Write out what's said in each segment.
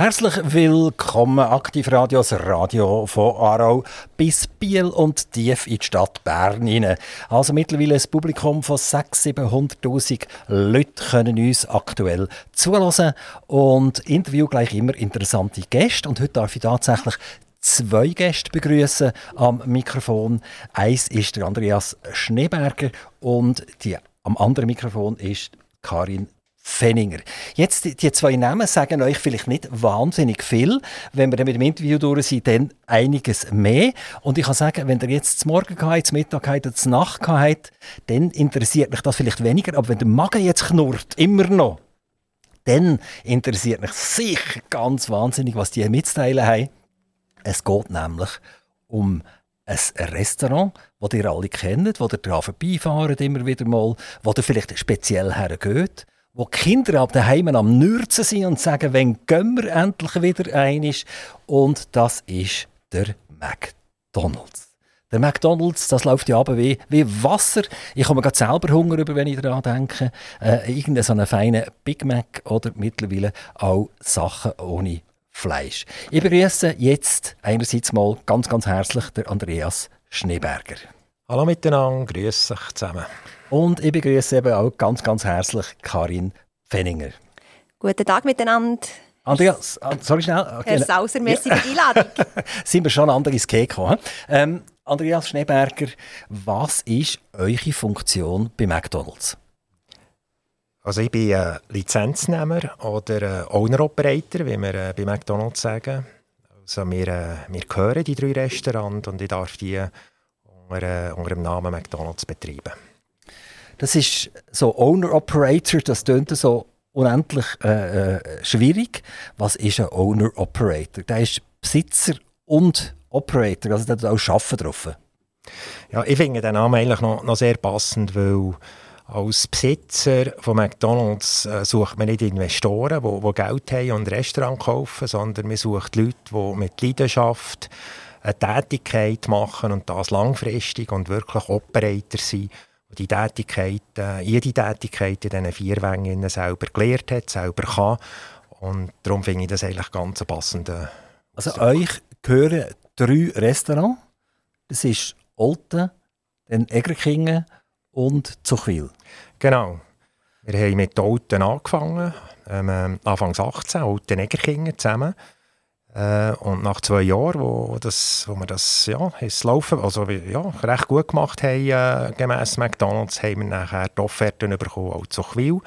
Herzlich willkommen, Aktivradio, das Radio von Aarau bis Biel und tief in die Stadt Bern hinein. Also mittlerweile ein Publikum von 600.000, 700'000 Leuten können uns aktuell zulassen und Interview gleich immer interessante Gäste. Und heute darf ich tatsächlich zwei Gäste begrüßen am Mikrofon. Eins ist der Andreas Schneeberger und die, am anderen Mikrofon ist Karin Fenninger. Jetzt, die zwei Namen sagen euch vielleicht nicht wahnsinnig viel. Wenn wir dann mit dem Interview durch sind, dann einiges mehr. Und ich kann sagen, wenn ihr jetzt zum Morgen gehabt, zum Mittag gehabt, zum Nacht gehabt, dann interessiert mich das vielleicht weniger. Aber wenn der Magen jetzt knurrt, immer noch, dann interessiert mich sicher ganz wahnsinnig, was die mitzuteilen haben. Es geht nämlich um ein Restaurant, das ihr alle kennt, wo ihr immer wieder mal, wo ihr vielleicht speziell hergeht wo die Kinder ab daheim am Nürzen sind und sagen, wenn gehen wir endlich wieder einig. Und das ist der McDonald's. Der McDonald's, das läuft ja aber wie, wie Wasser. Ich komme gerade selber Hunger über, wenn ich daran denke. Äh, irgendeinen so einen feinen Big Mac oder mittlerweile auch Sachen ohne Fleisch. Ich begrüße jetzt einerseits mal ganz, ganz herzlich der Andreas Schneeberger. Hallo miteinander, grüß euch zusammen. Und ich begrüße eben auch ganz, ganz herzlich Karin Fenninger. Guten Tag miteinander. Andreas, ah, sorry schnell. Okay. Herr Sauser, merci ja. für die Einladung. Sind wir schon andere ins gekommen? Ähm, Andreas Schneeberger, was ist eure Funktion bei McDonalds? Also ich bin ein Lizenznehmer oder Owner-Operator, wie wir äh, bei McDonalds sagen. Also wir, äh, wir gehören die drei Restaurants und ich darf die unter, unter dem Namen McDonalds betreiben. Das ist so Owner-Operator, das klingt so unendlich äh, äh, schwierig. Was ist ein Owner-Operator? Der ist Besitzer und Operator, also der hat auch Arbeiten drauf. Ja, ich finde den Namen eigentlich noch, noch sehr passend, weil als Besitzer von McDonalds äh, sucht man nicht Investoren, die Geld haben und Restaurant kaufen, sondern man sucht Leute, die mit Leidenschaft eine Tätigkeit machen und das langfristig und wirklich Operator sind die Tätigkeit, äh, jede Tätigkeit in diesen vier Wängen selber gelernt hat, selber kann. Und darum finde ich das eigentlich ganz passend. Also euch gehören drei Restaurants. Das ist Olten, dann Egerkingen und Zuchwil. Genau. Wir haben mit Olten angefangen, ähm, Anfangs 18, Olten Egerkingen zusammen. Äh, und nach zwei Jahren, wo, das, wo wir das ja, laufen, also ja, recht gut gemacht haben, äh, gemäss McDonalds, haben wir nachher die Offerten bekommen, auch Zuchwil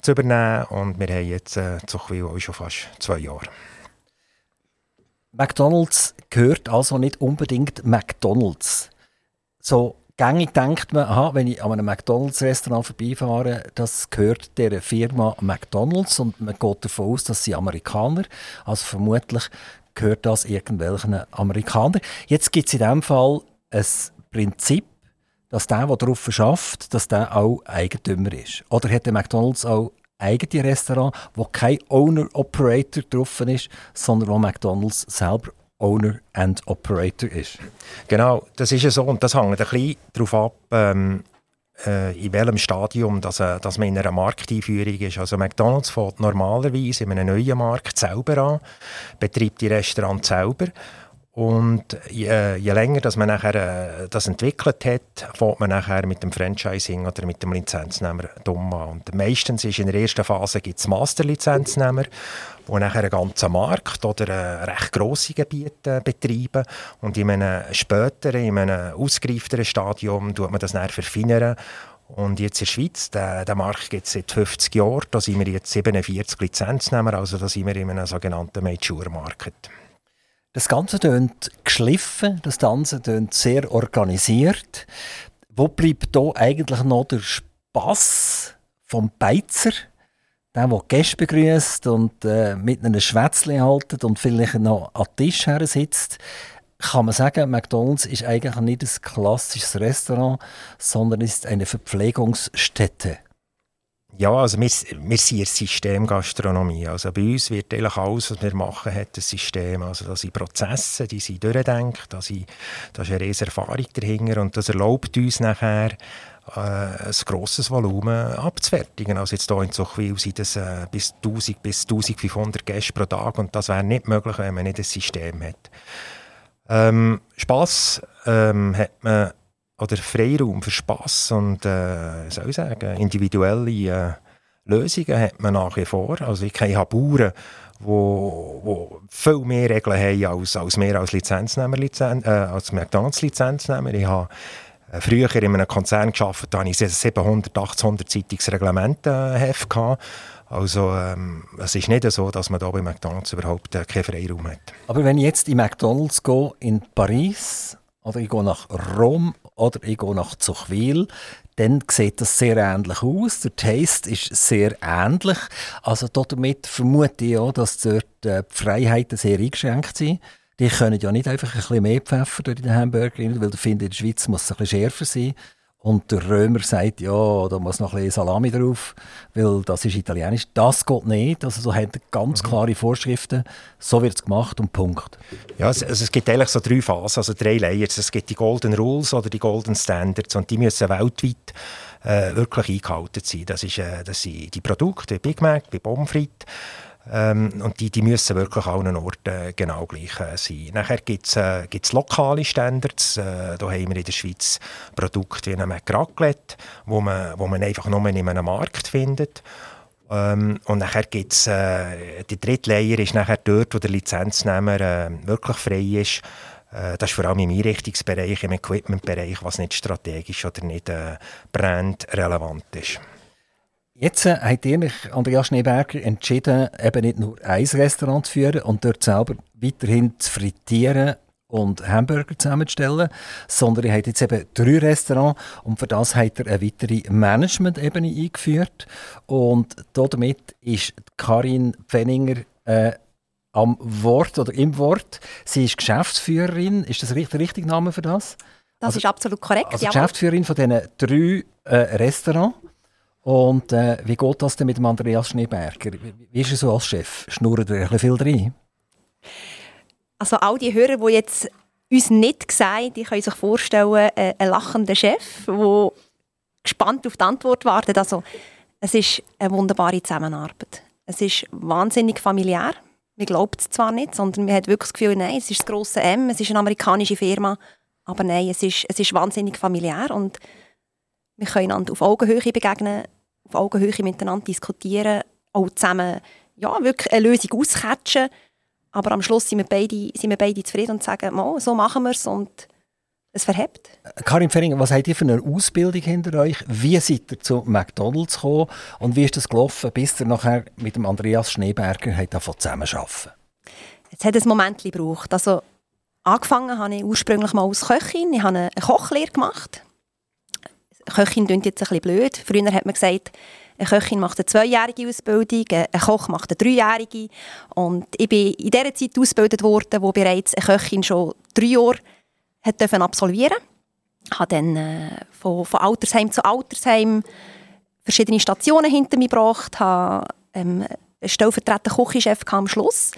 zu übernehmen. Und wir haben jetzt äh, Zuchwil auch schon fast zwei Jahre. McDonalds gehört also nicht unbedingt McDonalds. So Gängig denkt man, aha, wenn ich an einem McDonalds-Restaurant vorbeifahre, das gehört der Firma McDonalds und man geht davon aus, dass sie Amerikaner, also vermutlich gehört das irgendwelchen Amerikanern. Jetzt gibt es in diesem Fall ein Prinzip, dass der, der darauf schafft, dass der auch Eigentümer ist. Oder hat der McDonalds auch eigene Restaurant, wo kein Owner-Operator drauf ist, sondern wo McDonalds selber Owner and Operator ist. Genau, das ist ja so und das hängt ein bisschen darauf ab, ähm, äh, in welchem Stadium dass, äh, dass man in einer Markteinführung ist. Also McDonalds fährt normalerweise in einem neuen Markt selber an, betreibt die Restaurants selber und je, je, länger dass man nachher, äh, das entwickelt hat, fängt man nachher mit dem Franchising oder mit dem Lizenznehmer dumm an. Und meistens ist in der ersten Phase gibt's Masterlizenznehmer, die nachher einen ganzen Markt oder ein recht grosse Gebiete betreiben. Und in einem späteren, in einem ausgereifteren Stadium tut man das nachher verfeinern. Und jetzt in der Schweiz, den, den Markt gibt es seit 50 Jahren, da sind wir jetzt 47 Lizenznehmer, also da sind wir in einem sogenannten Mature Market. Das Ganze tönt geschliffen, das Ganze tönt sehr organisiert. Wo bleibt da eigentlich noch der Spass vom Beizer? Der, der Gäste begrüßt und äh, mit einem Schwätzchen haltet und vielleicht noch den Tisch her sitzt, kann man sagen, McDonald's ist eigentlich nicht ein klassisches Restaurant, sondern ist eine Verpflegungsstätte. Ja, also wir, wir sind in Systemgastronomie. Also bei uns wird eigentlich alles, was wir machen, hat ein System. Also da sind Prozesse, die sind durchdenkt, da, da ist eine riesige Erfahrung dahinter und das erlaubt uns nachher, äh, ein grosses Volumen abzufertigen. Also jetzt hier in Zuchwil sind es äh, bis 1000 bis 1500 Gäste pro Tag und das wäre nicht möglich, wenn man nicht ein System hat. Ähm, Spass ähm, hat man oder Freiraum für Spass und äh, soll ich sagen, individuelle äh, Lösungen hat man nach wie vor. Also ich habe Bauern, wo, wo viel mehr Regeln haben als, als mehr als Lizenznehmer, Lizen, äh, als McDonalds-Lizenznehmer. Ich habe äh, früher in einem Konzern gearbeitet, da hatte ich ein 700, 800 seitiges Reglementenheft. Also ähm, es ist nicht so, dass man da bei McDonalds überhaupt äh, keinen Freiraum hat. Aber wenn ich jetzt in McDonalds gehe, in Paris oder ich gehe nach Rom oder ich gehe nach Zuchwil, dann sieht das sehr ähnlich aus. Der Taste ist sehr ähnlich. Also damit vermute ich auch, dass dort äh, die Freiheiten sehr eingeschränkt sind. Die können ja nicht einfach ein bisschen mehr Pfeffer durch den Hamburger rein, weil ich finde, in der Schweiz muss es ein bisschen schärfer sein. Und der Römer sagt, ja, da muss noch ein bisschen Salami drauf, weil das ist italienisch. Das geht nicht. Also so haben ganz mhm. klare Vorschriften. So wird es gemacht und Punkt. Ja, es, also es gibt eigentlich so drei Phasen, also drei Layers. Es gibt die Golden Rules oder die Golden Standards und die müssen weltweit äh, wirklich eingehalten sein. Das, ist, äh, das sind die Produkte, Big Mac, bei Pommes frites, ähm, und die, die müssen wirklich an allen Orten genau gleich äh, sein. Nachher gibt es äh, lokale Standards. Äh, da haben wir in der Schweiz Produkte wie ein McRaclette, wo man, wo man einfach nur in einem Markt findet. Ähm, und nachher gibt es, äh, die dritte Layer ist nachher dort, wo der Lizenznehmer äh, wirklich frei ist. Äh, das ist vor allem im Einrichtungsbereich, im Equipmentbereich, was nicht strategisch oder nicht äh, brandrelevant ist. Jetzt äh, hat ihr, Andreas Schneeberger, entschieden, eben nicht nur ein Restaurant zu führen und dort selber weiterhin zu frittieren und Hamburger zusammenzustellen, sondern ihr habt jetzt eben drei Restaurants und für das habt ihr eine weitere Management-Ebene eingeführt und damit ist Karin Pfenninger äh, am Wort oder im Wort. Sie ist Geschäftsführerin. Ist das der richtige Name für das? Das also, ist absolut korrekt. Also Geschäftsführerin von diesen drei äh, Restaurants. Und äh, wie geht das denn mit dem Andreas Schneeberger? Wie ist er so als Chef? Schnurrt er ein viel rein? Also all die Hörer, die jetzt uns nicht sehen, die können sich vorstellen, äh, ein lachender Chef, der gespannt auf die Antwort wartet. Also, es ist eine wunderbare Zusammenarbeit. Es ist wahnsinnig familiär. Man glaubt es zwar nicht, sondern man hat wirklich das Gefühl, nein, es ist das grosse M, es ist eine amerikanische Firma, aber nein, es ist, es ist wahnsinnig familiär und wir können einander auf Augenhöhe begegnen, auf Augenhöhe miteinander diskutieren, auch zusammen ja, wirklich eine Lösung auscatchen. Aber am Schluss sind wir beide, sind wir beide zufrieden und sagen, so machen wir es und es verhebt. Karin Fering, was habt ihr für eine Ausbildung hinter euch? Wie seid ihr zu McDonalds gekommen und wie ist das gelaufen, bis ihr nachher mit dem Andreas Schneeberger zusammenarbeiten Es hat ein Moment gebraucht. Also, angefangen habe ich ursprünglich mal als Köchin. Ich habe eine Kochlehre gemacht Köchin klingt jetzt ein bisschen blöd. Früher hat man gesagt, eine Köchin macht eine zweijährige Ausbildung, ein Koch macht eine dreijährige. Und ich bin in dieser Zeit ausgebildet worden, wo bereits eine Köchin schon drei Jahre hat absolvieren Ich habe dann äh, von, von, Altersheim zu Altersheim verschiedene Stationen hinter mir gebracht, habe ähm, einen stellvertretenden Küchenchef am Schluss.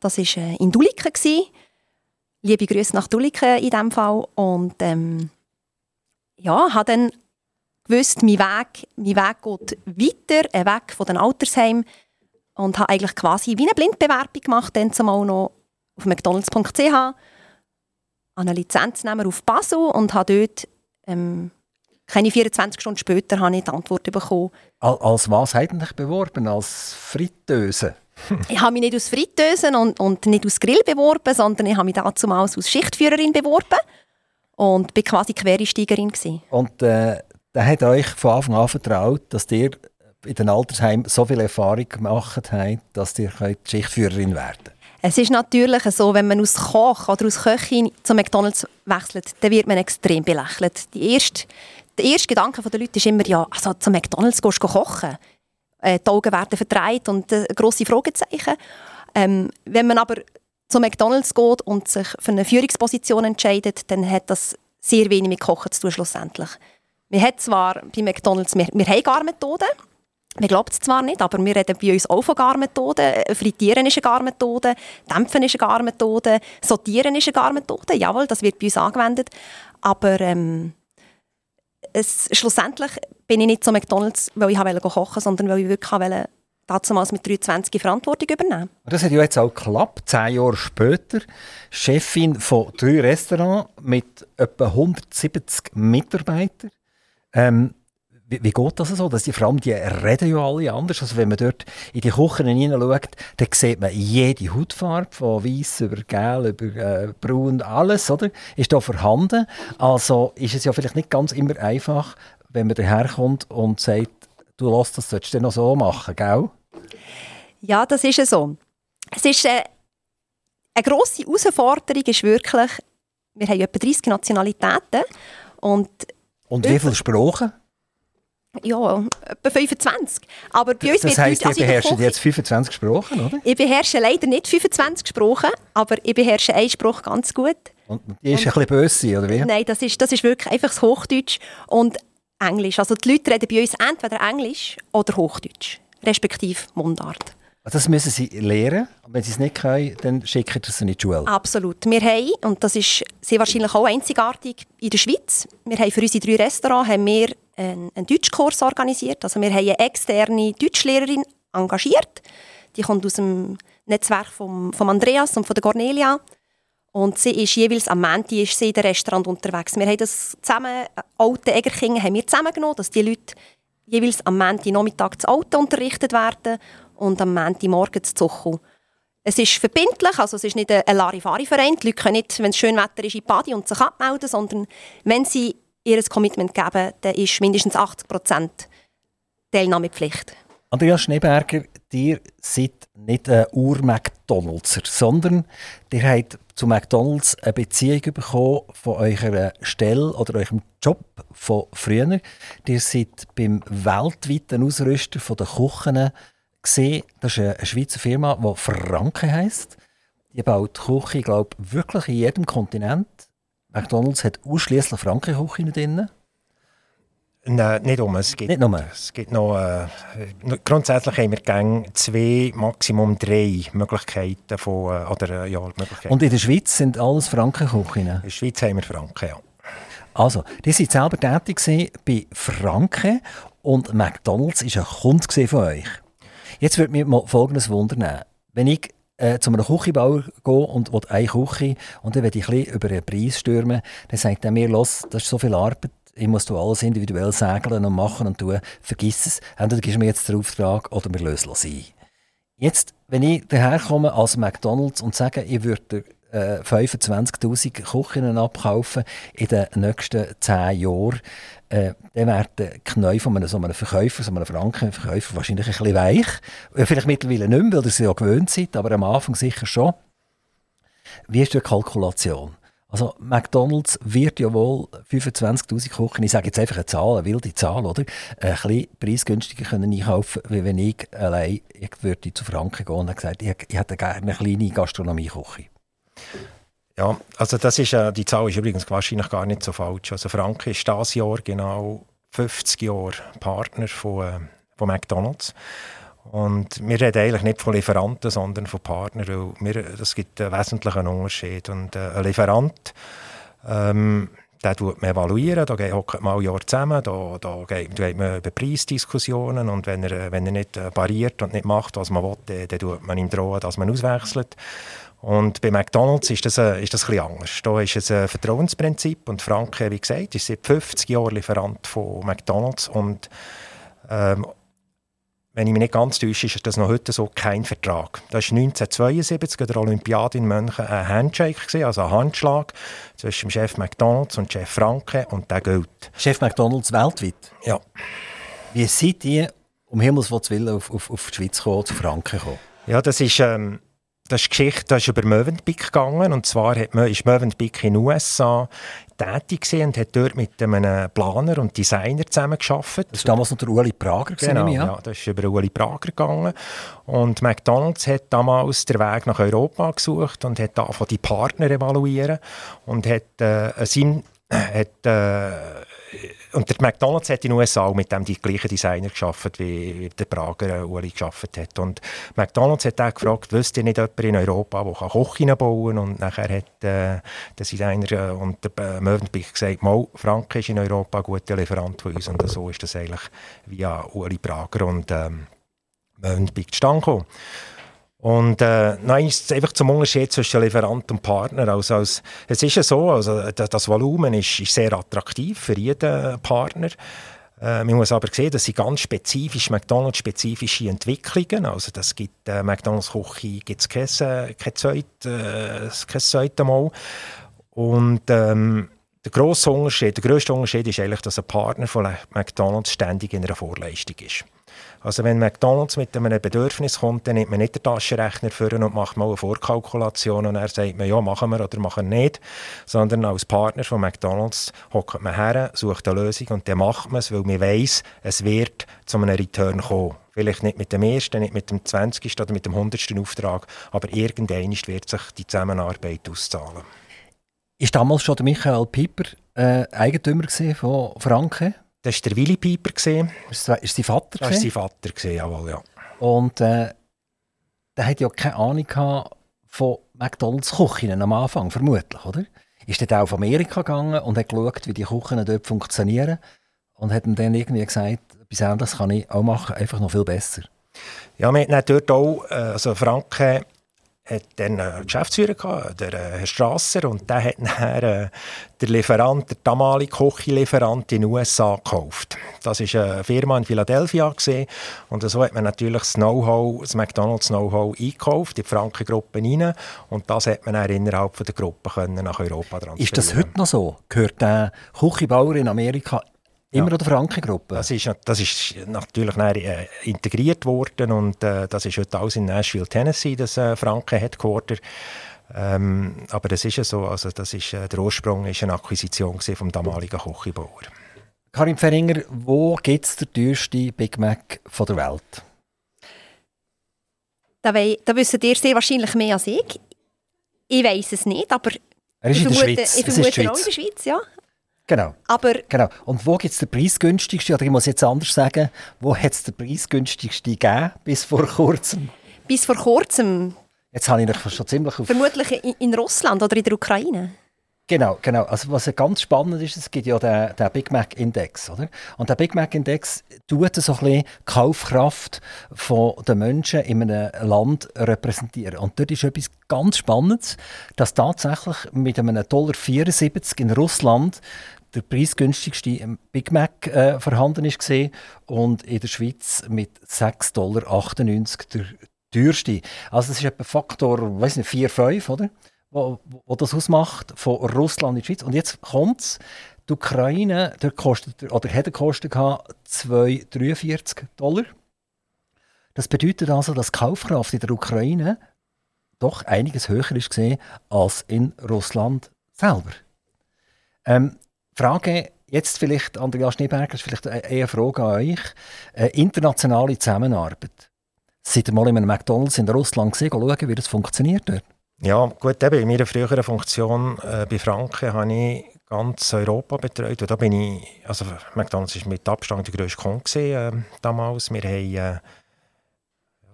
Das war äh, in Duliken. Liebe Grüße nach Duliken in diesem Fall. Und ähm, ja, habe dann gewusst, mein Weg, mein Weg geht weiter, ein Weg von den Altersheimen. Und habe eigentlich quasi wie eine Blindbewerbung gemacht, dann zumal noch auf mcdonalds.ch, einen Lizenznehmer auf Basel und habe dort ähm, keine 24 Stunden später habe ich die Antwort bekommen. Als was hat dich beworben? Als Fritteuse? ich habe mich nicht als Fritteuse und, und nicht als Grill beworben, sondern ich habe mich dazu als Schichtführerin beworben und war quasi Quereinsteigerin. Und äh, der hat euch von Anfang an vertraut, dass ihr in den Altersheimen so viel Erfahrung gemacht habt, dass ihr Schichtführerin werden könnt. Es ist natürlich so, wenn man aus Koch oder aus Köchin zu McDonalds wechselt, dann wird man extrem belächelt. Die erste, der erste Gedanke der Leute ist immer, ja, also zu McDonalds gehst du kochen. Äh, die Augen werden verdreht und äh, grosse Fragezeichen. Ähm, wenn man aber zu McDonalds geht und sich für eine Führungsposition entscheidet, dann hat das sehr wenig mit Kochen zu tun schlussendlich. Wir haben zwar bei McDonalds, wir, wir haben Garmethoden, Man glaubt es zwar nicht, aber wir reden bei uns auch von Garmethoden. Frittieren ist eine Garmethode, Dämpfen ist eine Garmethode, Sortieren ist eine Garmethode. Jawohl, das wird bei uns angewendet. Aber ähm, es, schlussendlich bin ich nicht zu McDonalds, weil ich wollte kochen, sondern weil ich wirklich wollte, damals mit 23 Verantwortung übernehmen. Das hat ja jetzt auch geklappt, zehn Jahre später. Chefin von drei Restaurants mit etwa 170 Mitarbeitern. Ähm, wie, wie, geht das so? Dass die, vor allem die reden ja alle anders. Also wenn man dort in die Küchen hineinschaut, dann sieht man jede Hautfarbe, von weiß über gelb, über äh, braun, alles, oder? Ist da vorhanden. Also ist es ja vielleicht nicht ganz immer einfach, wenn man daherkommt und sagt, du lässt das solltest du noch so machen, gell? Ja, das ist so. Es ist äh, eine grosse Herausforderung ist wirklich, wir haben etwa 30 Nationalitäten und und wie viele Sprachen? Ja, etwa 25. Aber bei uns das heisst, ihr also beherrscht jetzt 25 Sprachen, oder? Ich beherrsche leider nicht 25 Sprachen, aber ich beherrsche einen Spruch ganz gut. Und die ist und, ein bisschen böse, oder wie? Nein, das ist, das ist wirklich einfach das Hochdeutsch und Englisch. Also die Leute reden bei uns entweder Englisch oder Hochdeutsch, respektive Mundart. Also das müssen sie lernen. Und wenn sie es nicht können, dann schicken sie es in die Schule. Absolut. Wir haben, und das ist sehr wahrscheinlich auch einzigartig in der Schweiz, wir haben für unsere drei Restaurants haben wir einen, einen Deutschkurs organisiert. Also wir haben eine externe Deutschlehrerin engagiert. Die kommt aus dem Netzwerk von vom Andreas und von der Cornelia. Und sie ist jeweils am Montag ist sie in der Restaurant unterwegs. Wir haben das zusammen, äh, alte Egerkingen haben wir zusammengenommen, dass die Leute jeweils am Montag Nachmittag das Auto unterrichtet werden und am Montagmorgen zu Zochu. Es ist verbindlich, also es ist nicht ein Larifari-Verein. Die Leute können nicht, wenn es schön Wetter ist, in Badi und sich abmelden, sondern wenn sie ihr Commitment geben, dann ist mindestens 80 Prozent Teilnahmepflicht. Andreas Schneeberger, ihr seid nicht ein Ur-McDonaldser, sondern ihr habt zu McDonalds eine Beziehung bekommen von eurer Stelle oder eurem Job von früher. Ihr seid beim weltweiten Ausrüster der Küchen gesehen. Das ist eine Schweizer Firma, die Franke heisst. Die baut Küche, glaube wirklich in jedem Kontinent. McDonalds hat ausschließlich Frankenküche drin. Nein, nicht um. Es gibt, nicht nur. Es gibt noch, äh, grundsätzlich haben wir gang zwei, Maximum drei Möglichkeiten von, äh, oder, äh, ja, Möglichkeiten. Und in der Schweiz sind alles Frankenküchen? In der Schweiz haben wir Franken, ja. Also, die waren selber tätig bei Franken und McDonalds war ein Kunde von euch. Jetzt würde mich mal folgendes wundern. Wenn ich äh, zu einem Küchenbauer gehe und will eine Küche und dann will ich ein über den Preis stürmen, dann sagt er mir, los, das ist so viel Arbeit, ich muss alles individuell sägeln und machen und tun, vergiss es, entweder gibst du mir jetzt den Auftrag oder wir lösen es ein. Jetzt, wenn ich daherkomme als McDonalds und sage, ich würde äh, 25'000 Küchen abkaufen in den nächsten 10 Jahren, äh, dann wäre der Knäuel von einem, so einem Verkäufer, so einem Frankenverkäufer wahrscheinlich ein bisschen weich. Äh, vielleicht mittlerweile nicht mehr, weil ihr es ja gewöhnt seid, aber am Anfang sicher schon. Wie ist die Kalkulation? Also McDonalds wird ja wohl 25'000 Kuchen, ich sage jetzt einfach eine Zahl, eine wilde Zahl, oder? Ein bisschen preisgünstiger können einkaufen, wie wenn ich allein ich würde zu Franken gehen und gesagt, ich, ich hätte gerne eine kleine Gastronomieküche. Ja, also das ist, äh, die Zahl ist übrigens wahrscheinlich gar nicht so falsch. Also Franke ist dieses Jahr genau 50 Jahre Partner von, äh, von McDonalds. Und wir reden eigentlich nicht von Lieferanten, sondern von Partnern, weil wir, das gibt einen wesentlichen Unterschied. Und äh, ein Lieferant, ähm, den tut man evaluieren, da hockt man ein Jahr zusammen, da, da geht, geht man über Preisdiskussionen und wenn er, wenn er nicht äh, pariert und nicht macht, was man will, dann, dann tut man ihm drohen, dass man auswechselt. Und bei McDonalds ist das, äh, ist das ein anders. Da ist es ein Vertrauensprinzip und Franke, wie gesagt, ist seit 50 Jahren Lieferant von McDonalds und ähm, wenn ich mich nicht ganz täusche, ist das noch heute so kein Vertrag. Das war 1972 an der Olympiade in München ein Handshake, gewesen, also ein Handschlag zwischen dem Chef McDonalds und Chef Franke und der gilt. Chef McDonalds weltweit? Ja. Wie seid ihr um Himmels Willen auf, auf, auf die Schweiz gekommen, zu Franken gekommen? Ja, das ist... Ähm, das ist Geschichte, das ist über Mövenpick gegangen. Und zwar hat ist Mövenpick in den USA tätig und hat dort mit einem Planer und Designer zusammengearbeitet. Das war damals der Uli Prager. Genau, ja. ja, das ist über Uli Prager gegangen. Und McDonalds hat damals den Weg nach Europa gesucht und hat davon die Partner evaluieren und hat, äh, sein, hat äh, und der McDonalds hat in den USA auch mit dem die gleichen Designer geschaffen, wie der Prager Uli geschafft hat. Und McDonalds hat auch gefragt, wüsste ihr nicht jemand in Europa, der Kochinen bauen kann? Und nachher hat äh, der Designer äh, und der äh, Mövenpick gesagt, mal, Frank ist in Europa ein guter Lieferant von uns. Und so ist das eigentlich via Uli Prager und ähm, Mövenpick zustande gekommen. Und äh, nein, einfach zum Unterschied zwischen Lieferant und Partner. Also, als, es ist ja so, also, das, Volumen ist, ist, sehr attraktiv für jeden Partner. Äh, man muss aber sehen, dass sie ganz spezifisch, McDonalds-spezifische Entwicklungen, also das gibt äh, McDonalds-Küche gibt es kein, kein, zweit, äh, kein zweites Mal. Und ähm, der grosse Unterschied, der grösste Unterschied ist eigentlich, dass ein Partner von McDonalds ständig in einer Vorleistung ist. Also wenn McDonalds mit einem Bedürfnis kommt, dann nimmt man nicht den Taschenrechner für und macht mal eine Vorkalkulation und er sagt man, ja, machen wir oder machen wir nicht, sondern als Partner von McDonalds hockt man her, sucht eine Lösung und dann macht man es, weil man weiß, es wird zu einem Return kommen. Vielleicht nicht mit dem ersten, nicht mit dem 20. oder mit dem 100. Auftrag, aber irgendwann wird sich die Zusammenarbeit auszahlen. Ist damals schon Michael Piper äh, Eigentümer von Franke? Das war der Willy Piper. Ist das sein Vater? Das war sein Vater, jawohl, ja. Und äh, der hat ja keine Ahnung von McDonalds Küchen am Anfang, vermutlich, oder? Ist dort auch auf Amerika gegangen und hat geschaut, wie die Küchen dort funktionieren und hat dann irgendwie gesagt, etwas anderes kann ich auch machen, einfach noch viel besser. Ja, wir haben dort auch, äh, also Franke hat dann einen Geschäftsführer gehabt, der äh, Herr Strasser, und der hat dann äh, der Lieferant, der damalige Kochlieferant in den USA gekauft. Das war eine Firma in Philadelphia gewesen, und so hat man natürlich das Know-how, das McDonalds Know-how eingekauft, in die Frankengruppe rein, und das hat man dann innerhalb der Gruppe können nach Europa transferieren. Ist das heute noch so? Gehört der Küchenbauer in Amerika Immer ja. der Frankengruppe? Das ist, das ist natürlich äh, integriert worden und äh, das ist heute alles in Nashville, Tennessee, das äh, Franken-Headquarter. Ähm, aber das ist ja so, also das ist, äh, der Ursprung ist eine Akquisition vom damaligen Kochibauer. Karin Feringer, wo gibt es den teuersten Big Mac von der Welt? Da, da wissen ihr sehr wahrscheinlich mehr als ich. Ich weiß es nicht, aber er ist ich in der Schweiz. Ich vermute auch in der Schweiz, ja. Genau. Aber genau. Und wo gibt es den preisgünstigsten, oder ich muss jetzt anders sagen, wo hat es den preisgünstigsten gegeben bis vor kurzem? Bis vor kurzem? Jetzt habe ich dich schon ziemlich auf... Vermutlich in, in Russland oder in der Ukraine. Genau, genau. Also was ganz spannend ist, es gibt ja den, den Big Mac Index, oder? Und der Big Mac Index tut so ein bisschen die Kaufkraft der Menschen in einem Land repräsentieren. Und dort ist etwas ganz Spannendes, dass tatsächlich mit einem Dollar 74 in Russland der preisgünstigste Big Mac äh, vorhanden ist gesehen und in der Schweiz mit 6,98 Dollar der teuerste. Also das ist etwa Faktor, weiß nicht, 4, 5, oder? Wo, wo das ausmacht von Russland in die Schweiz. Und jetzt kommt es, die Ukraine der kostet, oder eine Kosten 2,43 Dollar. Das bedeutet also, dass die Kaufkraft in der Ukraine doch einiges höher ist gesehen als in Russland selber. Ähm, Frage jetzt vielleicht, Andreas Schneeberger, ist vielleicht eher eine Frage an euch. Äh, internationale Zusammenarbeit. Seid ihr mal in einem McDonalds in Russland gesehen, schauen, wie das funktioniert dort? Ja, gut, eben, in meiner früheren Funktion äh, bei Franken habe ich ganz Europa betreut. Und da bin ich, also McDonalds war mit Abstand der grösste Kunde äh, damals. Wir haben äh,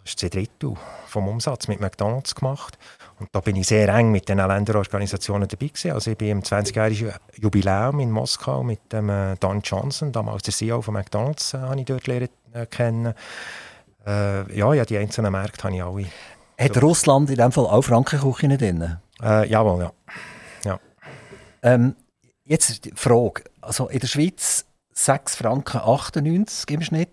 das ist zwei Drittel vom Umsatz mit McDonalds gemacht. Und da bin ich sehr eng mit den Länderorganisationen dabei gewesen. Also ich bin im 20-jährigen Jubiläum in Moskau mit dem äh, Don Johnson, damals der CEO von McDonalds, äh, habe ich dort lernen, äh, kennen. Äh, ja, ja, die einzelnen Märkte habe ich alle. Hat so. Russland in dem Fall auch Frankenküche drin? Äh, jawohl, ja. ja. Ähm, jetzt die Frage. Also in der Schweiz 6 Franken 98 im Schnitt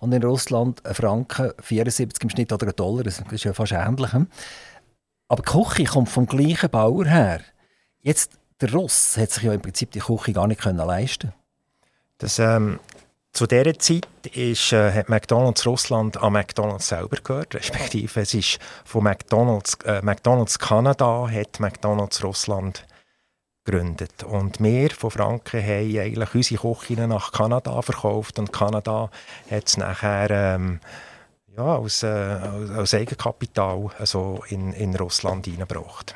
und in Russland 1 Franken 74 im Schnitt oder ein Dollar. Das ist ja fast ähnlich. Aber die Küche kommt vom gleichen Bauer her. Jetzt, der Russ hat sich ja im Prinzip die Küche gar nicht können leisten das, ähm, Zu dieser Zeit ist, äh, hat McDonalds Russland an McDonalds selber gehört, respektive es ist von McDonalds, äh, McDonalds Kanada hat McDonalds Russland gegründet. Und wir von Franken haben eigentlich unsere Küche nach Kanada verkauft und Kanada hat es nachher ähm, ja, als, äh, als Eigenkapital also in, in Russland hineingebracht.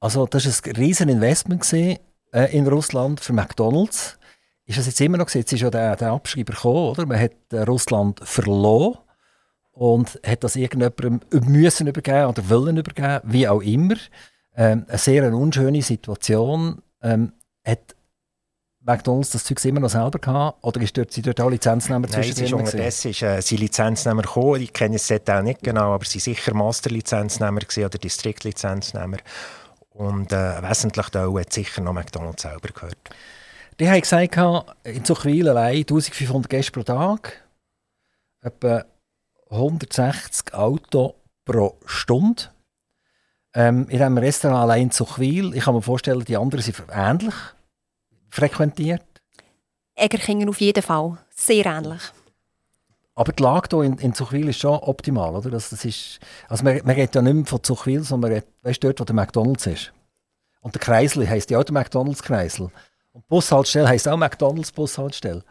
Also das war ein riesen Investment äh, in Russland für McDonalds. ist das jetzt immer noch? Jetzt ist ja der, der Abschreiber gekommen, oder? Man hat äh, Russland verloren und hat das irgendjemandem müssen übergeben oder wollen übergeben, wie auch immer. Ähm, eine sehr unschöne Situation. Ähm, hat McDonalds das Zeug immer noch selber gehabt? Oder ist dort, sind dort auch Lizenznehmer Nein, es ist unterdessen ist, äh, sind Lizenznehmer gekommen. Ich kenne es auch nicht genau, aber sie sind sicher Master-Lizenznehmer oder Distrikt-Lizenznehmer. Und äh, wesentlich da hat sicher noch McDonalds selber gehört. Die haben gesagt, in Zuchwil allein 1500 Gäste pro Tag, etwa 160 Autos pro Stunde. Ähm, in einem Restaurant allein in Zuchwil, ich kann mir vorstellen, die anderen sind ähnlich frequentiert? Egerkingen auf jeden Fall. Sehr ähnlich. Aber die Lage hier in, in Zuchwil ist schon optimal, oder? Das, das ist, also man, man redet ja nicht mehr von Zuchwil, sondern man redet, weißt, dort, wo der McDonalds ist. Und der Kreisel heisst ja auch der McDonalds-Kreisel. Und die Bushaltestelle heisst auch McDonalds-Bushaltestelle.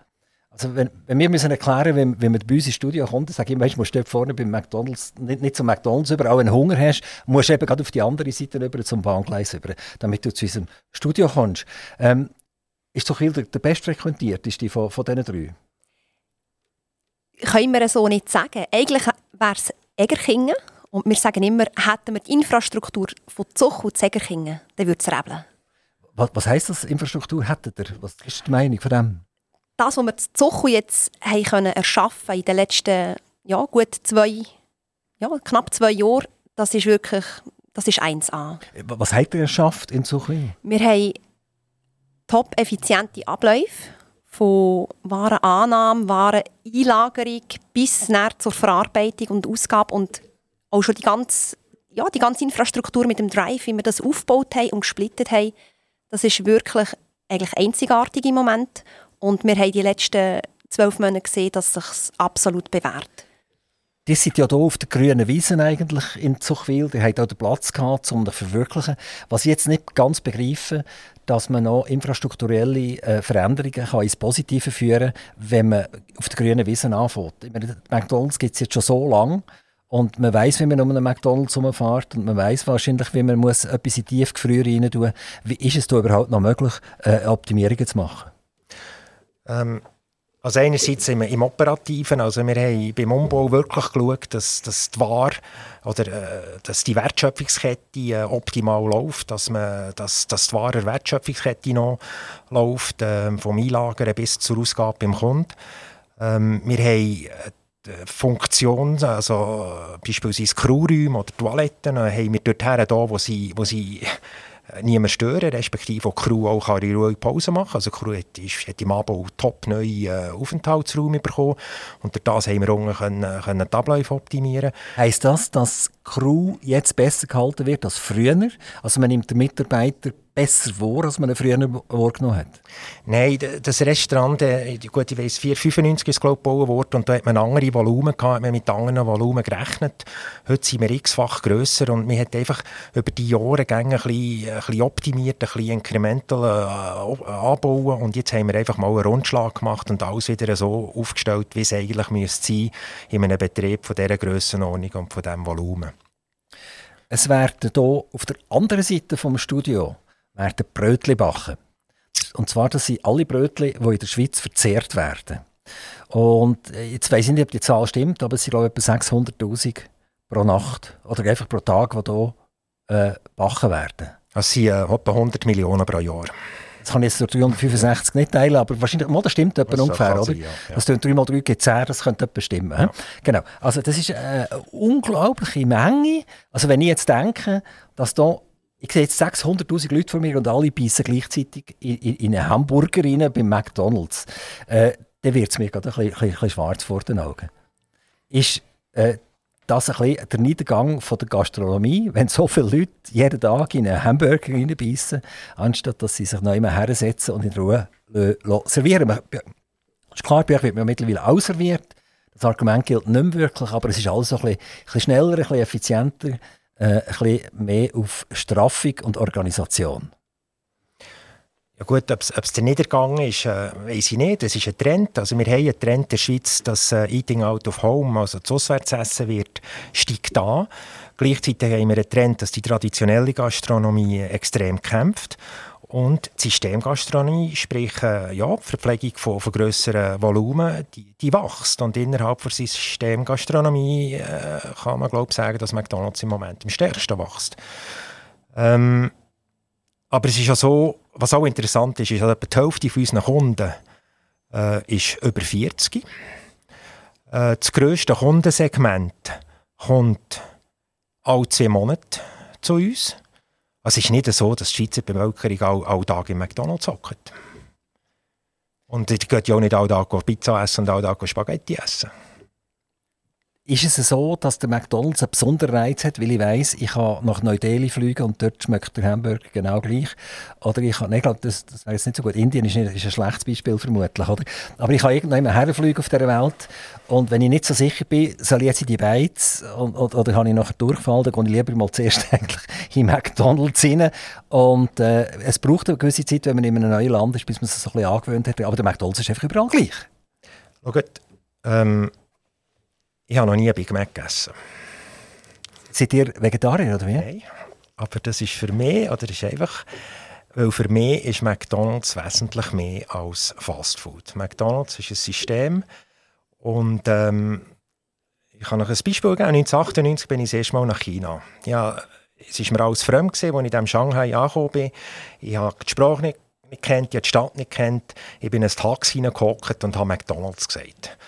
Also wenn, wenn wir müssen erklären, wenn, wenn man bei uns ins Studio kommt, dann sage ich, weißt, du musst dort vorne beim McDonalds, nicht, nicht zum McDonalds über, auch wenn du Hunger hast, musst du eben gerade auf die andere Seite über, zum Bahngleis über, damit du zu unserem Studio kommst. Ähm, ist Zuchwil der, der bestfrequentierteste von, von diesen drei? Können wir so nicht sagen. Eigentlich wäre es Egerkingen. Und wir sagen immer, hätten wir die Infrastruktur von Zuch und Egerkingen, dann würde es rebeln. Was, was heisst das, Infrastruktur hättet ihr? Was ist die Meinung von dem? Das, was wir zu Zuch jetzt haben können erschaffen in den letzten ja, gut zwei, ja, knapp zwei Jahren, das ist wirklich das ist 1A. Was habt ihr erschafft in Zuchwil? Wir haben top effiziente Abläufe von Warenannahme, Wareneinlagerung bis zur Verarbeitung und Ausgabe und auch schon die ganze, ja, die ganze Infrastruktur mit dem Drive, wie wir das aufgebaut haben und gesplittet haben, das ist wirklich eigentlich einzigartig im Moment und wir haben die letzten zwölf Monate gesehen, dass es sich absolut bewährt. Die sind ja hier auf der grünen Wiese eigentlich in Zuchwil. Die haben auch den Platz gehabt, um das zu verwirklichen. Was ich jetzt nicht ganz begreife, dass man noch infrastrukturelle äh, Veränderungen kann ins Positive führen kann, wenn man auf der grünen Wiese anfängt. McDonalds gibt es jetzt schon so lange und man weiß, wie man um einen McDonalds herumfährt und man weiß wahrscheinlich, wie man muss etwas in die Tiefgefrier rein tun Wie ist es da überhaupt noch möglich, äh, Optimierungen zu machen? Ähm, also einerseits sind wir im Operativen, also wir haben beim Umbau wirklich geschaut, dass, dass die Ware oder äh, dass die Wertschöpfungskette äh, optimal läuft, dass, man, dass, dass die wahre Wertschöpfungskette noch läuft, äh, vom Einlagern bis zur Ausgabe beim Kunden. Ähm, wir haben äh, Funktionen, also beispielsweise Crewräume oder Toiletten, äh, haben wir dort her, da, wo sie, wo sie niemand stören, respektive auch die Crew auch kann Ruhe Pause machen Also die Crew hat, ist, hat im Abo top neue äh, Aufenthaltsraum bekommen und durch das haben wir unten können, können die Abläufe optimieren. Heisst das, dass die Crew jetzt besser gehalten wird als früher? Also man nimmt den Mitarbeiter besser vor, als man früher wahrgenommen hat? Nein, das Restaurant, äh, gut, ich weiss, 495 ist glaube gebaut worden und da hat man andere Volumen gehabt, hat man mit anderen Volumen gerechnet. Heute sind wir x-fach grösser und man hat einfach über die Jahre ein bisschen, ein bisschen optimiert, ein bisschen incremental äh, anbauen und jetzt haben wir einfach mal einen Rundschlag gemacht und alles wieder so aufgestellt, wie es eigentlich müsste sein in einem Betrieb von dieser Grössenordnung und von diesem Volumen. Es werden hier auf der anderen Seite des Studios werden Brötchen backen. Und zwar, das sind alle Brötchen, die in der Schweiz verzehrt werden. Und äh, jetzt weiß ich nicht, ob die Zahl stimmt, aber es sind glaube ich etwa 600'000 pro Nacht oder einfach pro Tag, die hier äh, backen werden. Das sind äh, etwa 100 Millionen pro Jahr. Das kann ich jetzt durch 365 nicht teilen, aber wahrscheinlich, mal, das stimmt etwa das ungefähr, oder? Sein, ja, ja. Das tun 3 mal 3 gibt 10, das könnte etwa stimmen. Ja. Genau. Also das ist eine unglaubliche Menge. Also wenn ich jetzt denke, dass hier ich sehe jetzt 600'000 Leute vor mir und alle beißen gleichzeitig in, in, in einen Hamburger rein beim McDonalds. Äh, dann wird es mir gerade ein bisschen, ein bisschen, schwarz vor den Augen. Ist äh, das ein bisschen der Niedergang von der Gastronomie, wenn so viele Leute jeden Tag in einen Hamburger reinbeissen, anstatt dass sie sich noch immer hersetzen und in Ruhe servieren. Ist klar, bei euch wird man mittlerweile auch serviert. Das Argument gilt nicht mehr wirklich, aber es ist alles so ein bisschen, ein bisschen schneller, ein bisschen effizienter äh, ein bisschen mehr auf Straffung und Organisation? Ja gut, ob es der Niedergang ist, äh, weiß ich nicht. Das ist ein Trend. Also wir haben einen Trend in der Schweiz, dass äh, Eating out of home, also das Auswärtsessen wird, steigt an. Gleichzeitig haben wir einen Trend, dass die traditionelle Gastronomie extrem kämpft. Und die Systemgastronomie, sprich äh, ja, die Verpflegung von, von grösseren Volumen, die, die wächst. Und innerhalb der Systemgastronomie äh, kann man glaube sagen, dass McDonalds im Moment am stärksten wächst. Ähm, aber es ist ja so, was auch interessant ist, ist, dass etwa die Hälfte von unseren Kunden äh, ist über 40. Äh, das grösste Kundensegment kommt alle zwei Monate zu uns. Es ist nicht so, dass die Schweizer Bevölkerung all, all Tag im McDonalds hockt. Und die geht ja auch nicht all Tag Pizza essen und all Tag Spaghetti essen. Ist es so, dass der McDonalds einen besonderen Reiz hat, weil ich weiss, ich kann nach Neu-Delhi fliegen und dort schmeckt der Hamburger genau gleich. Oder ich kann, nee, glaub, das, das wäre jetzt nicht so gut. Indien ist, nicht, ist ein schlechtes Beispiel vermutlich, oder? Aber ich kann irgendwann herfliegen auf dieser Welt und wenn ich nicht so sicher bin, soll ich jetzt in die Beiz oder, oder habe ich nachher Durchfall, dann gehe ich lieber mal zuerst eigentlich in McDonalds rein. Und äh, es braucht eine gewisse Zeit, wenn man in einem neuen Land ist, bis man sich so ein bisschen angewöhnt hat. Aber der McDonalds ist einfach überall gleich. Schaut, ähm ich habe noch nie Big Mac gegessen. Seid ihr Vegetarier oder wie? Nein, aber das ist für mich, oder ist einfach, weil für mich ist McDonalds wesentlich mehr als Fast Food. McDonalds ist ein System und ähm, ich kann noch ein Beispiel geben. 1998 bin ich das erste Mal nach China. Ja, es war mir alles fremd, gewesen, als ich in Shanghai angekommen bin. Ich habe die Sprache nicht, nicht kennt, ich habe die Stadt nicht kennt. Ich bin in ein Taxi hineingehockt und habe McDonalds gesagt.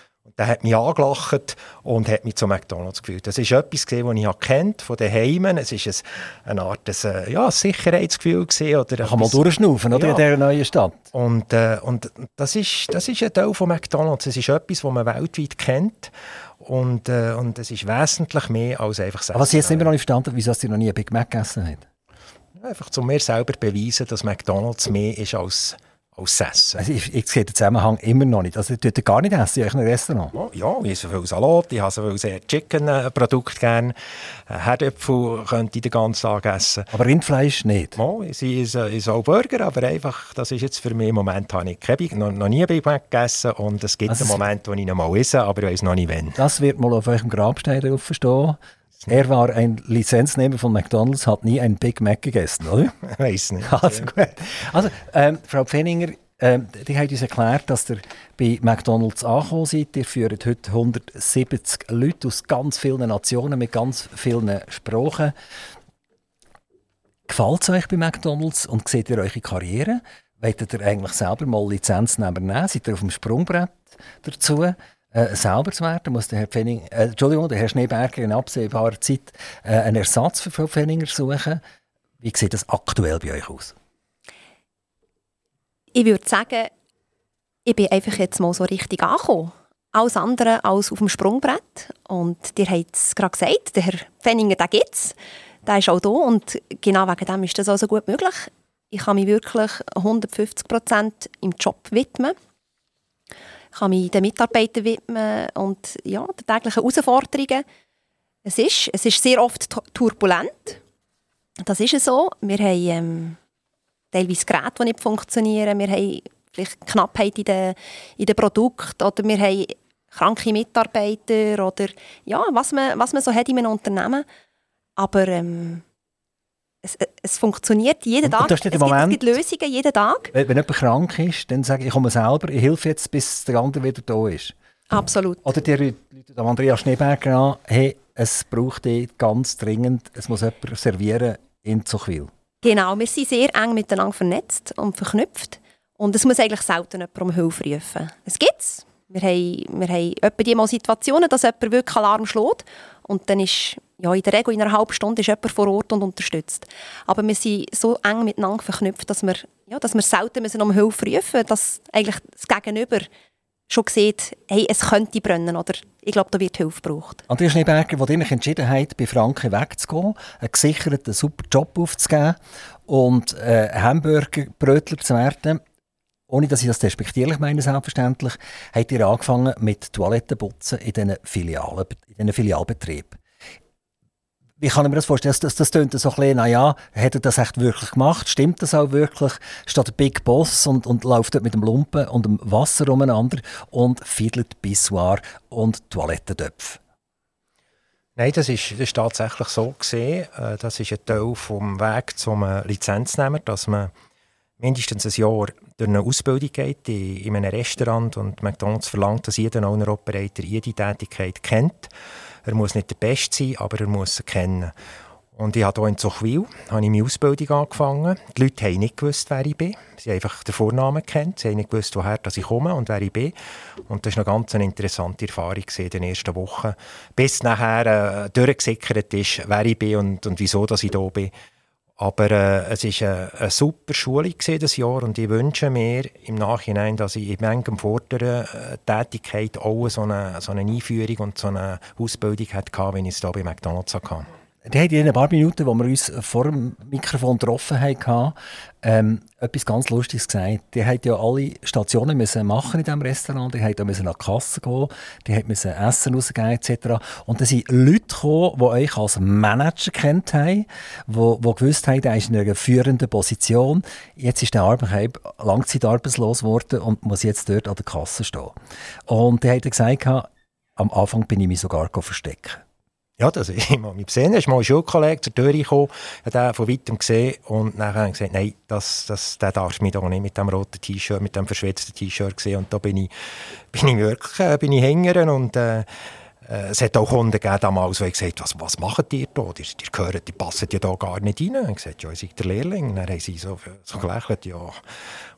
Der hat mich angelacht und hat mich zu McDonalds geführt. Das ist etwas, das ich kennt von den Heimen. Es war ein, eine Art ein, äh, ja, Sicherheitsgefühl. Gewesen, oder kann man durchschnaufen, oder, ja. in dieser neuen Stadt. Und, äh, und das, ist, das ist ein Teil von McDonalds. Es ist etwas, das man weltweit kennt. Und, äh, und es ist wesentlich mehr als einfach Aber was ich jetzt immer noch nicht verstanden wieso Sie noch nie ein Big Mac gegessen haben? Einfach, um mir selber beweisen, dass McDonalds mehr ist als als Essen. Also ich, ich sehe den Zusammenhang immer noch nicht. Also, ihr gar nicht essen in einem Restaurant? Oh, ja, ich esse viel Salat, ich habe so sehr Chicken-Produkte gerne. Äh, Herdöpfel könnte ich den ganzen Tag essen. Aber Rindfleisch nicht? Oh, ich esse auch Burger, aber einfach, das ist jetzt für mich im Moment, habe ich keine, noch, noch nie Big Mac gegessen und es gibt also einen Moment, wo ich noch mal esse, aber ich weiß noch nicht wann. Das wird mal auf eurem Grabstein drauf stehen. Er war ein Lizenznehmer von McDonalds, hat nie einen Big Mac gegessen, oder? Ich weiß nicht. Also, gut. also ähm, Frau Pfenninger, ähm, die hat uns erklärt, dass ihr bei McDonalds angekommen seid. Ihr führt heute 170 Leute aus ganz vielen Nationen mit ganz vielen Sprachen. Gefällt es euch bei McDonalds und seht ihr eure Karriere? Wollt ihr eigentlich selber mal Lizenz nehmen? Seid ihr auf dem Sprungbrett dazu? Äh, selber zu werden, muss der Herr Pfenning, äh, Entschuldigung, der Herr Schneeberger in absehbarer Zeit äh, einen Ersatz für Frau Pfenninger suchen. Wie sieht das aktuell bei euch aus? Ich würde sagen, ich bin einfach jetzt mal so richtig angekommen. Alles andere als auf dem Sprungbrett. Und ihr habt es gerade gesagt, der Herr Pfenninger, den gibt es. Der ist auch da und genau wegen dem ist das also gut möglich. Ich kann mich wirklich 150 Prozent im Job widmen kann mich den Mitarbeitern widmen und ja, den täglichen Herausforderungen. Es ist, es ist sehr oft turbulent. Das ist so. Wir haben ähm, teilweise Geräte, die nicht funktionieren. Wir haben vielleicht Knappheit in den, in den Produkten oder wir haben kranke Mitarbeiter oder ja, was man, was man so hat in einem Unternehmen. Aber ähm, es, es, funktioniert jeden Tag. es, gibt, es gibt Lösungen jeden Tag. Wenn, wenn jemand krank ist, dann sage ich, ich komme selber, ich helfe jetzt, bis der andere wieder da ist. Absolut. Oder die Leute Andrea Schneeberger an, hey, es braucht ganz dringend, es muss jemand servieren in Zuchwil. Genau, wir sind sehr eng miteinander vernetzt und verknüpft. Und es muss eigentlich selten jemand um Hilfe rufen. Es gibt es. Wir haben, wir haben etwa die mal Situationen, dass jemand wirklich Alarm schlägt. Und dann ist ja, in der Regel in einer halben Stunde ist jemand vor Ort und unterstützt. Aber wir sind so eng miteinander verknüpft, dass wir, ja, dass wir selten müssen um Hilfe rufen müssen, dass eigentlich das Gegenüber schon sieht, hey, es könnte brennen oder ich glaube, da wird Hilfe gebraucht. Andreas Schneeberger, wo ihr entschieden habt, bei Franke wegzugehen, einen gesicherten, super Job aufzugeben und äh, Hamburgerbrötler zu werden, ohne dass ich das despektierlich meine, selbstverständlich, habt ihr angefangen mit Toilettenputzen in diesen, Filialen, in diesen Filialbetrieben. Wie kann ich mir das vorstellen? Das, das, das so ein bisschen, naja, hat er das echt wirklich gemacht? Stimmt das auch wirklich? Steht der Big Boss und, und läuft dort mit dem Lumpen und dem Wasser umeinander und fiedelt Bissoir und Toilettentöpfe? Nein, das ist, das ist tatsächlich so gesehen. Äh, das ist ein Teil vom Weg zum äh, Lizenznehmer, dass man mindestens ein Jahr durch eine Ausbildung geht in einem Restaurant und McDonald's verlangt, dass jeder Owner-Operator jede Tätigkeit kennt. Er muss nicht der Beste sein, aber er muss sie kennen. Und ich habe hier in Zuchwil habe ich meine Ausbildung angefangen. Die Leute haben nicht gewusst, wer ich bin. Sie haben einfach den Vornamen kennt. Sie haben nicht gewusst, woher ich komme und wer ich bin. Und das war eine ganz interessante Erfahrung in den ersten Wochen. Bis nachher äh, durchgesickert ist, wer ich bin und, und wieso dass ich hier bin. Aber äh, es war eine, eine, super Schule dieses Jahr und ich wünsche mir im Nachhinein, dass ich in manchem vorderen äh, Tätigkeit auch so eine, so eine Einführung und so eine Ausbildung hatte, wie ich es hier bei McDonalds hatte. Die haben in ein paar Minuten, wo wir uns vor dem Mikrofon getroffen haben, ähm, etwas ganz Lustiges gesagt. Die haben ja alle Stationen müssen machen in diesem Restaurant. Die mussten müssen an die Kasse gehen, die mussten Essen rausgeben etc. Und da sind Leute gekommen, die euch als Manager kennt haben, die, die gewusst haben, der ist in einer führenden Position. Jetzt ist der Arbeitgeber langzeitarbeitslos geworden und muss jetzt dort an der Kasse stehen. Und die haben gesagt, am Anfang bin ich mich sogar verstecken. Ja, das ich mal mich gesehen. Ist mal ein Schulkollege zur Tür gekommen, hat den von weitem gesehen und ich gesagt, nein, das, das, der darfst du mich doch nicht mit dem roten T-Shirt, mit dem verschwitzten T-Shirt sehen. Und da bin ich, bin ich wirklich äh, bin ich hängen und äh, es hat auch Kunden gegeben damals, die gesagt was, was macht ihr da? Die, die, gehören, die passen ja da gar nicht rein. Ich gesagt, ja, ich seid der Lehrling. Und dann haben sie so, so gelächelt, ja.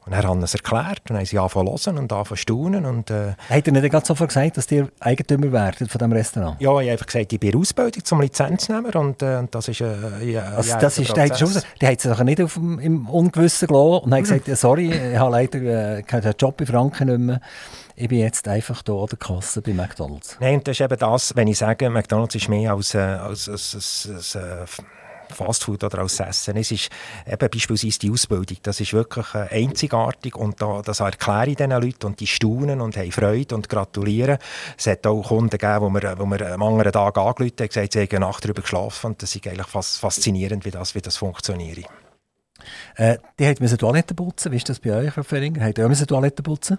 Und dann haben sie es erklärt und haben sie angefangen zu hören und angefangen zu staunen. Und, äh, Hat er nicht gerade sofort gesagt, dass ihr Eigentümer werdet von diesem Restaurant? Ja, ich habe einfach gesagt, ich bin Ausbildung zum Lizenznehmer und, äh, und das ist äh, ja, also das ist, der schon, der hat sich nicht auf dem, im Ungewissen gelassen und hat gesagt, sorry, ich habe leider äh, den Job in Franken nicht mehr ich bin jetzt einfach hier an der Kasse bei McDonalds. Nein, und das ist eben das, wenn ich sage, McDonalds ist mehr als, äh, als, als, als, als äh, Fastfood oder als Essen. Es ist eben beispielsweise die Ausbildung. Das ist wirklich äh, einzigartig und da, das erkläre ich diesen Leuten und die staunen und haben Freude und gratulieren. Es hat auch Kunden gegeben, wo wir, wo wir am anderen Tag angerufen haben, gesagt, sie haben eine Nacht darüber geschlafen und das ist eigentlich fast faszinierend, wie das, wie das funktioniert. Äh, die müssen Toiletten putzen. Wie ist das bei euch, Frau Feringer? Habt ihr auch Toiletten putzen?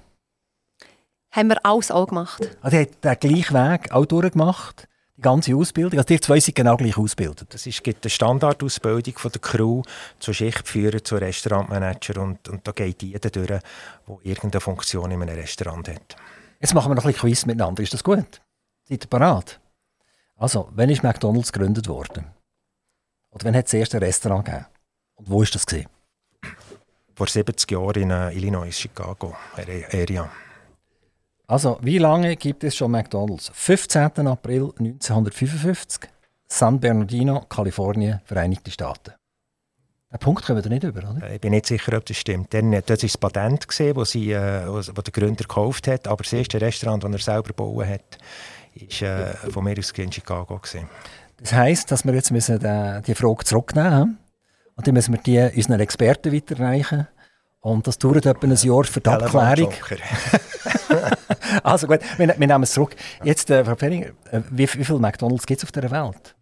Haben wir alles auch gemacht. Also, die hat den gleichen Weg auch durchgemacht? Die ganze Ausbildung? Also, die zwei sind genau gleich ausgebildet? Es gibt eine Standardausbildung von der Crew zu Schichtführer, zu Restaurantmanager und, und da geht jeder durch, der irgendeine Funktion in einem Restaurant hat. Jetzt machen wir noch ein bisschen Quiz miteinander. Ist das gut? Seid ihr bereit? Also, wann ist McDonalds gegründet worden? Oder wann hat es das erste Restaurant gegeben? Und wo war das? Gewesen? Vor 70 Jahren in uh, Illinois, Chicago, Area. Also, wie lange gibt es schon McDonalds? 15. April 1955, San Bernardino, Kalifornien, Vereinigte Staaten. Den Punkt kommen wir nicht über, oder? Ich bin nicht sicher, ob das stimmt. Dann, das war das Patent, gewesen, das, sie, äh, wo der Gründer gekauft hat. Aber das erste Restaurant, das er selber bauen hat, war äh, von mir aus in Chicago. Gewesen. Das heisst, dass wir jetzt müssen die, die Frage zurücknehmen müssen. Und dann müssen wir die unseren Experten weiterreichen. Und das dauert etwa ein Jahr für die Abklärung. also gut, wir, wir, nehmen es zurück. Jetzt, äh, Frau Pfenninger, äh, wie, wie viele McDonalds gibt es auf dieser Welt?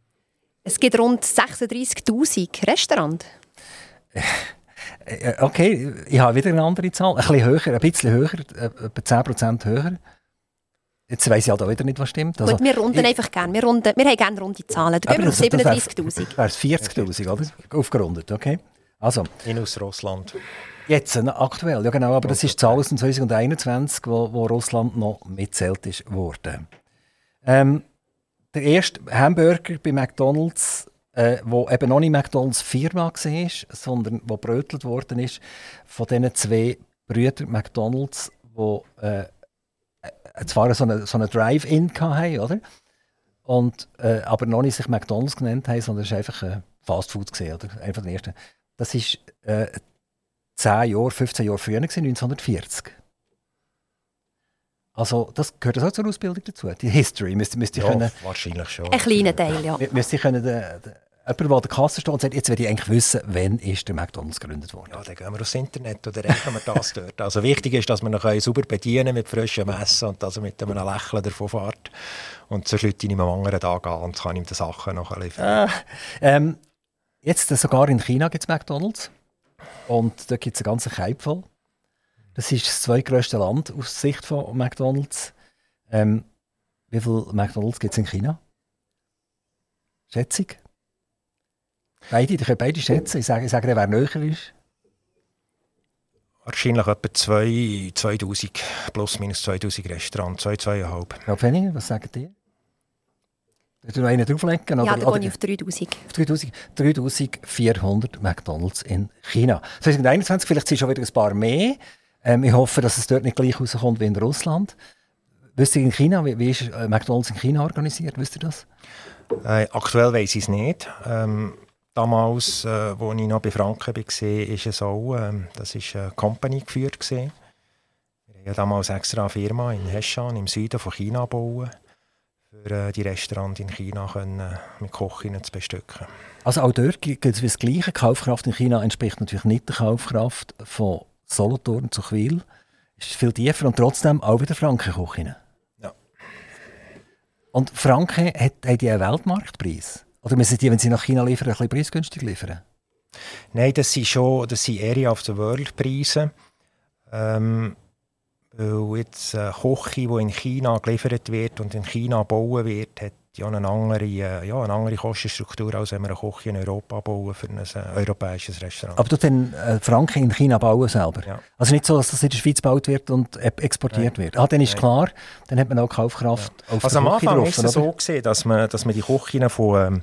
Es gibt rund 36'000 Restaurants. Äh, äh, okay, ich habe wieder eine andere Zahl, ein bisschen höher, ein bisschen höher, etwa 10% höher. Jetzt weiss ich halt auch wieder nicht, was stimmt. Also, Gut, wir runden ich, einfach gerne. Wir, runden, wir haben gerne runde Zahlen. Da gehen wir auf 37'000. Wäre es 40'000, oder? Aufgerundet, okay. Also. In aus Russland. Jetzt, aktuell, ja genau, aber das ist die Zahl aus 2021, wo, wo Russland noch mitzählt ist worden. Ähm, der erste Hamburger bei McDonalds, äh, wo eben noch nicht McDonalds Firma war, sondern wo brötelt worden ist, von diesen zwei Brüdern McDonalds, wo äh, zwar so eine, so eine Drive-In hatten, oder? Und, äh, aber noch nicht sich McDonalds genannt haben, sondern es war einfach ein Fast Food, gewesen, oder? Einfach der erste. Das ist äh, 10 Jahre, 15 Jahre früher, 1940. Also, das gehört auch zur Ausbildung dazu. Die History müsste, müsste ja, können. wahrscheinlich schon. Ein kleiner Teil, ja. Müsste ich können den, den jemand, der der Kasse steht und sagt, jetzt will ich eigentlich wissen, wann ist der McDonalds gegründet worden? Ja, dann gehen wir aufs Internet oder rechnen wir das dort. Also wichtig ist, dass wir ihn sauber bedienen mit frischem Essen und dass er mit einem Lächeln davon fährt. Und so schlüte ich ihm am anderen Tag an und kann ihm die Sachen noch liefern. Äh, ähm, jetzt sogar in China gibt es McDonalds. Und da gibt es einen ganzen Keib voll. Das ist das zweitgrößte Land aus Sicht von McDonalds. Ähm, wie viele McDonalds gibt es in China? Schätzung? Beide, die können beide schätzen. Ich sage, ich sage wer näher ist. Wahrscheinlich etwa 2, 2000, plus minus 2000 Restaurants, 2, 2,5. Ja, Penny, was sagen die? Willst du noch einen drauflegen? Oder, ja, dann gehe ich auf 3000. Auf 3000. 3400 McDonalds in China. 2021 vielleicht sind schon wieder ein paar mehr. Ähm, ich hoffe, dass es dort nicht gleich rauskommt wie in Russland. Wisst ihr in China, wie, wie ist äh, McDonalds in China organisiert? Wisst ihr das? Äh, aktuell weiß ich es nicht. Ähm, damals, äh, als ich noch bei Franken war, ist es auch, ähm, das ist eine Company geführt. Gewesen. Wir haben damals extra eine Firma in Heshan im Süden von China gebaut, für äh, die Restaurants in China können, äh, mit Kochinnen zu bestücken. Also auch dort gibt es das Gleiche. Die Kaufkraft in China entspricht natürlich nicht der Kaufkraft von Solothurn zu Quil. Ist viel tiefer und trotzdem auch wieder Frankenkochinnen. Ja. Und Franken hat, hat die einen Weltmarktpreis? Oder müssen die, wenn sie nach China liefern, ein bisschen preisgünstig liefern? Nein, das sind schon das sind Area of the World Preise. Ähm, weil jetzt äh, Koche, die in China geliefert wird und in China gebaut wird, hat ja eine andere, äh, ja, eine andere Kostenstruktur, als wenn wir eine Küche in Europa bauen für ein äh, europäisches Restaurant. Aber du dann äh, Franken in China bauen selber? Ja. Also nicht so, dass das in der Schweiz gebaut wird und exportiert Nein. wird? Ah, dann ist Nein. klar, dann hat man auch Kaufkraft ja. auf Also am Anfang drauf, ist es so gesehen, dass man, dass man die Küchen von... Ähm,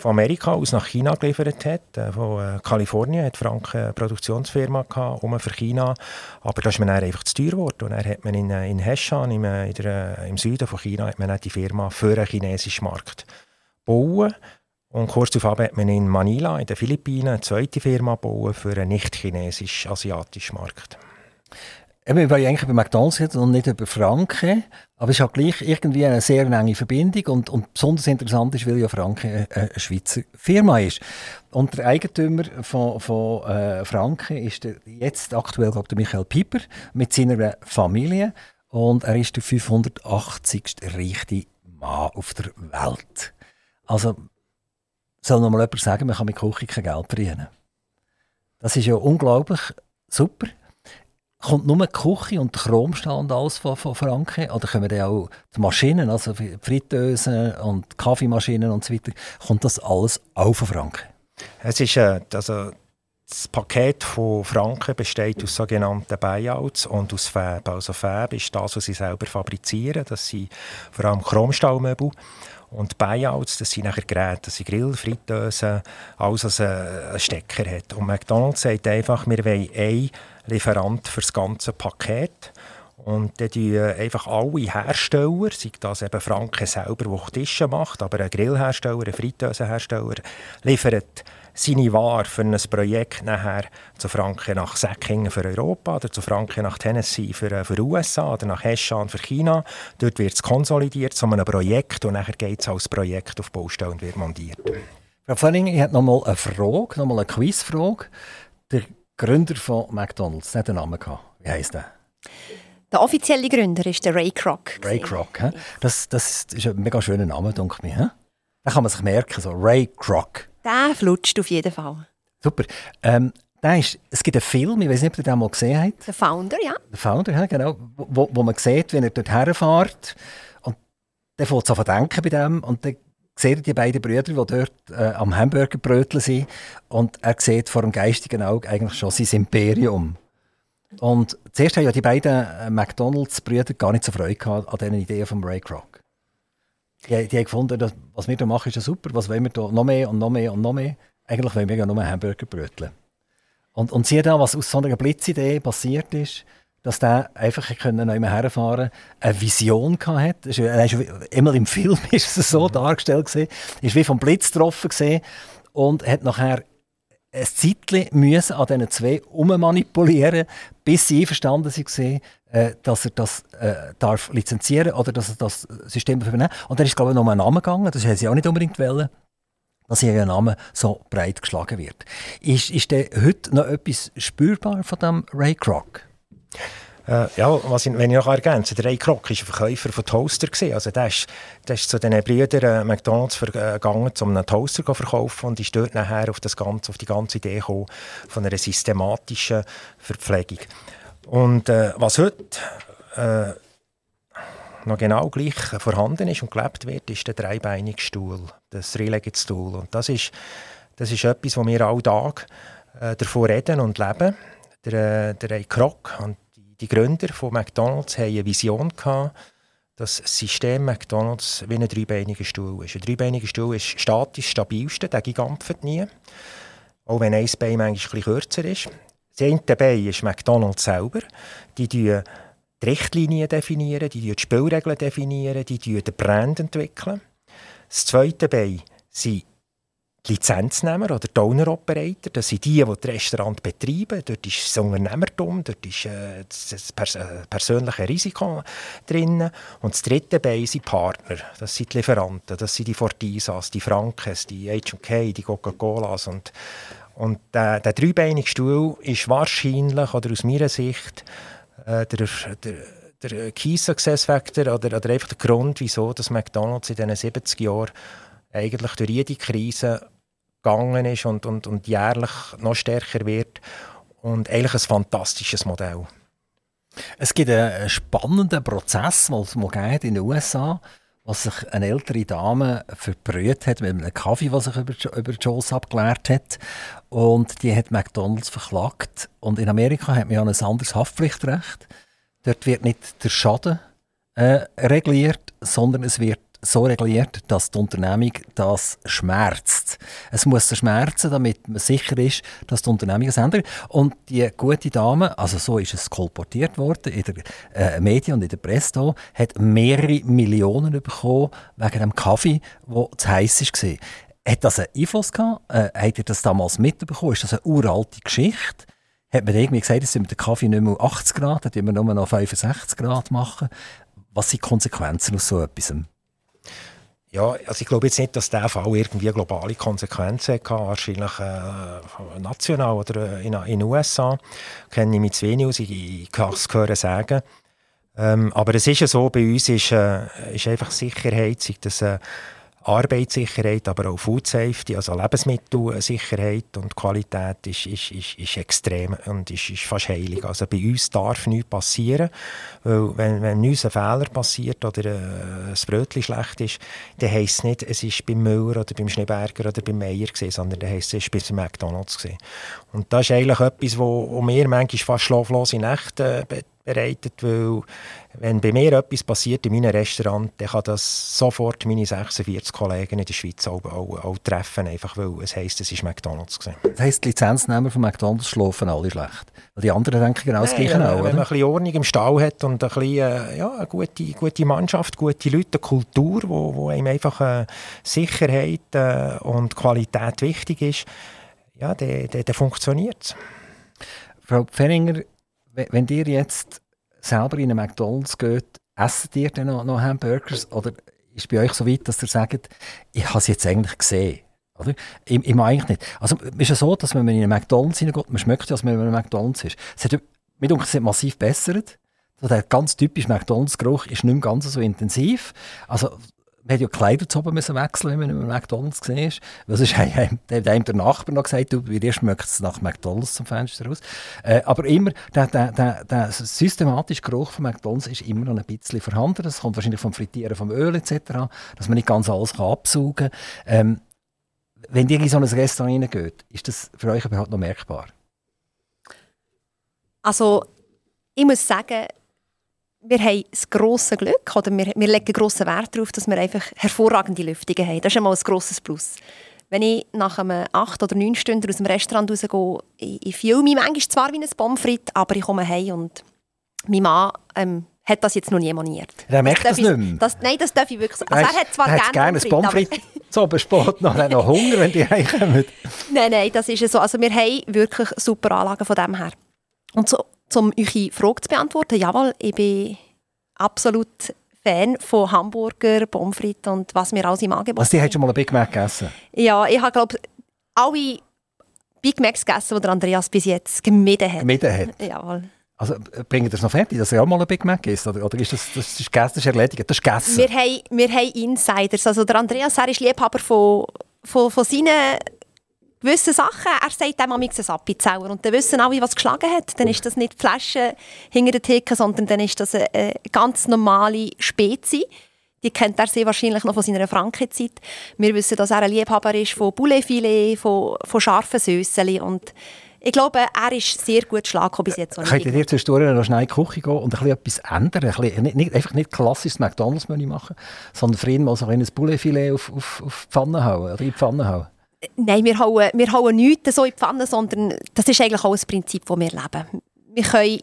von Amerika aus nach China geliefert hat. Äh, von äh, Kalifornien hat Frank eine Produktionsfirma gehabt, um für China. Aber da ist man einfach zu teuer geworden. Und dann hat man in, äh, in Heshan, im, in der, im Süden von China, hat man die Firma für den chinesischen Markt bauen. Und kurz darauf hat man in Manila, in den Philippinen, eine zweite Firma bauen für einen nicht-chinesisch-asiatischen Markt. Eben, wir eigentlich bei McDonalds und nicht über Franken, aber es hat gleich irgendwie eine sehr enge Verbindung und, und besonders interessant ist, weil ja Franken eine, eine Schweizer Firma ist. Und der Eigentümer von, von äh, Franken ist der, jetzt aktuell glaube der Michael Piper mit seiner Familie und er ist der 580. reichste Mann auf der Welt. Also soll noch mal jemand sagen, man kann mit Küche kein Geld verdienen. Das ist ja unglaublich super kommt nur die Küche und der Chromstahl und alles von, von Franken? Oder kommen dann auch die Maschinen, also Fritteusen und Kaffeemaschinen und so weiter, kommt das alles auch von Franken? Es ist, äh, also das Paket von Franken besteht aus sogenannten Buyouts und aus Fab. Also Fab ist das, was sie selber fabrizieren. Das sind vor allem Chromstahlmöbel. Und Buyouts, das sind nachher Geräte, das sind Grill, Fritteusen, alles, was einen Stecker hat. Und McDonald's sagt einfach, wir wollen einen Lieferant für das ganze Paket. Und dann die einfach alle Hersteller, sei das eben Franken selber, der Tische macht, aber ein Grillhersteller, ein Fritteusenhersteller, liefert seine Ware für ein Projekt nachher zu Franken nach Säckingen für Europa oder zu Franken nach Tennessee für, äh, für USA oder nach Heschan für China. Dort wird es konsolidiert zu einem Projekt und nachher geht es als Projekt auf Baustelle und wird montiert. Frau Fleming, ich habe noch mal eine Frage, noch mal eine Quizfrage. Der Gründer von McDonalds, der hat einen Namen gehabt. Wie heisst der? Der offizielle Gründer ist der Ray Kroc. Ray Kroc, he? das, das ist ein mega schöner Name, denke ich mir. Den kann man sich merken, so Ray Kroc. Der flutscht auf jeden Fall. Super. Ähm, ist, es gibt einen Film, ich weiß nicht, ob ihr den mal gesehen habt. Der Founder, ja. Der Founder, ja, genau. Wo, wo man sieht, wenn er dort herfährt. Und dann fängt es an denken bei dem. Und dann sieht die beiden Brüder, die dort äh, am Hamburgerbrötchen sind. Und er sieht vor dem geistigen Auge eigentlich schon sein Imperium. Und zuerst haben ja die beiden äh, McDonalds-Brüder gar nicht so Freude gehabt an diesen Ideen von Ray Kroc. Die, die haben gefunden, dass, was wir hier machen, ist ja super. Was wollen wir hier? Noch mehr und noch mehr und noch mehr. Eigentlich wollen wir ja nur Hamburgerbrötchen. Und, und siehe da, was aus so einer Blitzidee passiert ist, dass der einfach können noch herfahren eine Vision hatte. Ist, ist, immer im Film ist es so mhm. dargestellt gewesen. Ist wie vom Blitz getroffen gesehen und hat nachher ein Zeitchen müssen an diesen zwei ummanipulieren, bis sie einverstanden waren, äh, dass er das äh, darf lizenzieren oder dass er das System übernehmen Und dann ist glaube ich noch um einen Namen gegangen, das haben sie auch nicht unbedingt wollen. dass ihr Name so breit geschlagen wird. Ist, ist denn heute noch etwas spürbar von dem Ray Kroc? Äh, ja, was ich, wenn ich noch ergänze, der Ray Kroc war ein Verkäufer von Toaster. Gewesen. Also der ist, der ist zu den Brüdern äh, McDonalds gegangen, um einen Toaster zu verkaufen und ist dort nachher auf, das Ganze, auf die ganze Idee gekommen, von einer systematischen Verpflegung. Und äh, was heute äh, noch genau gleich vorhanden ist und gelebt wird, ist der dreibeinige Stuhl, das Three-Legged Stool. Und das ist, das ist etwas, wo wir alle Tag äh, davon reden und leben. Der, äh, der Ray Kroc und die, Gründer von McDonalds haben eine Vision gehabt, dass das System McDonalds wie ein dreibeiniger Stuhl ist. Ein dreibeiniger Stuhl ist statisch stabilste, der gigampft nie. Auch wenn ein Bein manchmal bisschen kürzer ist. Das eine Bein ist McDonalds selber. Die definieren die Richtlinien, definieren, die, die Spielregeln definieren, die den Brand entwickeln. Das zweite Bein sind Lizenznehmer oder die Owner-Operator. Das sind die, die das Restaurant betreiben. Dort ist das Unternehmertum, dort ist äh, das pers äh, persönliche Risiko drin. Und das dritte Bein sind Partner. Das sind die Lieferanten, das sind die Fortisas, die Frankes, die H&K, die Coca-Colas. Und, und der, der dreibeinige Stuhl ist wahrscheinlich, oder aus meiner Sicht, äh, der, der, der Key Success Factor oder, oder einfach der Grund, wieso dass McDonalds in diesen 70 Jahren eigentlich durch jede Krise gegangen ist und, und, und jährlich noch stärker wird. Und eigentlich ein fantastisches Modell. Es gibt einen spannenden Prozess, den es in den USA was sich eine ältere Dame verbrüht hat mit einem Kaffee, der sich über, über Schoss abgeleert hat. Und die hat McDonalds verklagt. Und in Amerika hat man ja ein anderes Haftpflichtrecht. Dort wird nicht der Schaden äh, reguliert, sondern es wird so reguliert, dass die Unternehmung das schmerzt. Es muss schmerzen, damit man sicher ist, dass die Unternehmung es ändert. Und die gute Dame, also so ist es kolportiert worden in den äh, Medien und in der Presse, hier, hat mehrere Millionen bekommen wegen dem Kaffee, der zu heiß war. Hat das einen Einfluss gehabt? Äh, habt ihr das damals mitbekommen? Ist das eine uralte Geschichte? Hat man irgendwie gesagt, dass wir mit dem Kaffee nicht mehr 80 Grad, dass wir nur noch 65 Grad machen? Was sind die Konsequenzen aus so etwas? Ja, also ich glaube jetzt nicht, dass der Fall irgendwie globale Konsequenzen hatte, wahrscheinlich äh, national oder äh, in den USA. Kenne ich mich zu wenig aus, ich, kann es hören sagen. Ähm, aber es ist ja so, bei uns ist, äh, ist einfach Sicherheit, sei das äh, Arbeitssicherheit, aber auch Food Safety, also Lebensmittelsicherheit und Qualität ist, ist, ist, ist extrem und ist, ist fast heilig. Also bei uns darf nichts passieren, weil wenn, wenn uns ein Fehler passiert oder äh, ein Brötchen schlecht ist, dann heisst es nicht, es ist beim Müller oder beim Schneeberger oder beim Meier gewesen, sondern dann heisst es, es ist bei McDonalds gewesen. Und das ist eigentlich etwas, wo, wo mir manchmal fast schlaflose Nächte äh, bereitet, weil wenn bei mir etwas passiert in meinem Restaurant, dann kann das sofort meine 46 Kollegen in der Schweiz auch, auch, auch treffen, einfach weil es heisst, es ist McDonalds gewesen. Das heisst, die Lizenznehmer von McDonalds schlafen alle schlecht? Die anderen denken genau das Gleiche auch, Wenn man ein bisschen Ordnung im Stall hat und ein bisschen, äh, ja, eine gute, gute Mannschaft, gute Leute, eine Kultur, wo, wo einem einfach äh, Sicherheit äh, und Qualität wichtig ist, ja, dann funktioniert es. Frau Pfenninger, wenn ihr jetzt selber in einen McDonalds geht, essen ihr dann noch, noch Hamburgers? Oder ist bei euch so weit, dass ihr sagt, ich habe es jetzt eigentlich gesehen? Oder? Ich, ich eigentlich nicht. Also, es ist ja so, dass wenn man in einen McDonalds hineingeht, man schmeckt ja, dass man in einem McDonalds ist. Es hat, mit uns sind massiv bessert. So der ganz typische McDonalds-Geruch ist nicht mehr ganz so intensiv. Also, man hat ja Kleider zu oben müssen wechseln, wenn man in McDonalds gesehen. Das ist einem, einem der Nachbar noch gesagt, du, wie schmeckt es nach McDonalds zum Fenster raus. Äh, aber immer, der, der, der, der systematische Geruch von McDonalds ist immer noch ein bisschen vorhanden. Das kommt wahrscheinlich vom Frittieren vom Öl etc., dass man nicht ganz alles kann absaugen kann. Ähm, wenn ihr in so ein Restaurant reingeht, ist das für euch überhaupt noch merkbar? Also, ich muss sagen, wir haben das grosse Glück, oder wir, wir legen grossen Wert darauf, dass wir einfach hervorragende Lüftungen haben. Das ist einmal ein grosses Plus. Wenn ich nach einem 8 oder 9 Stunden aus dem Restaurant rausgehe, ich, ich fühle mich manchmal zwar wie ein Pommes frites, aber ich komme heim und mein Mann ähm, hat das jetzt noch nie moniert. Er merkt das, das nicht mehr. Das, nein, das darf ich wirklich sagen. Also er hat zwar gerne, gerne Pommes frites, so bespart noch, noch Hunger, wenn die heimkommen. Nein, nein, das ist so. Also wir haben wirklich super Anlagen von dem her. Und so um eure Frage zu beantworten, jawohl, ich bin absolut Fan von Hamburger, Pommes frites und was wir alles im Angebot Also, die hast schon mal einen Big Mac gegessen? Ja, ich habe, glaube alle Big Macs gegessen, die Andreas bis jetzt gemieden hat. Gemieden hat? Jawohl. Also bringt das noch fertig, dass er auch mal ein Big Mac isst? Oder, oder ist das, das, ist das ist erledigt? Das ist gegessen? Wir haben, wir haben Insiders. Also der Andreas er ist Liebhaber von, von, von seinen gewissen Sachen. Er sagt dem am ein Appenzauer. Und dann wissen alle, was geschlagen hat. Dann ist das nicht die Flasche hinter der Theke, sondern dann ist das eine, eine ganz normale Spezie. Die kennt er sehr wahrscheinlich noch von seiner Frankenzeit. Wir wissen, dass er ein Liebhaber ist von Bouletfilet, von, von scharfen Söseli und ich glaube, er ist sehr gut schlagen bis jetzt. Könnt ihr zwischendurch noch schnell in die Küche gehen und ein bisschen etwas ändern? Ein bisschen, nicht, nicht, einfach nicht klassisches McDonalds-Menü machen, sondern für ihn mal so ein Bouletfilet auf, auf, auf die Pfanne hauen, oder in die Pfanne hauen? Nein, wir hauen, wir hauen nichts so in die Pfanne, sondern das ist eigentlich auch das Prinzip, das wir leben. Wir können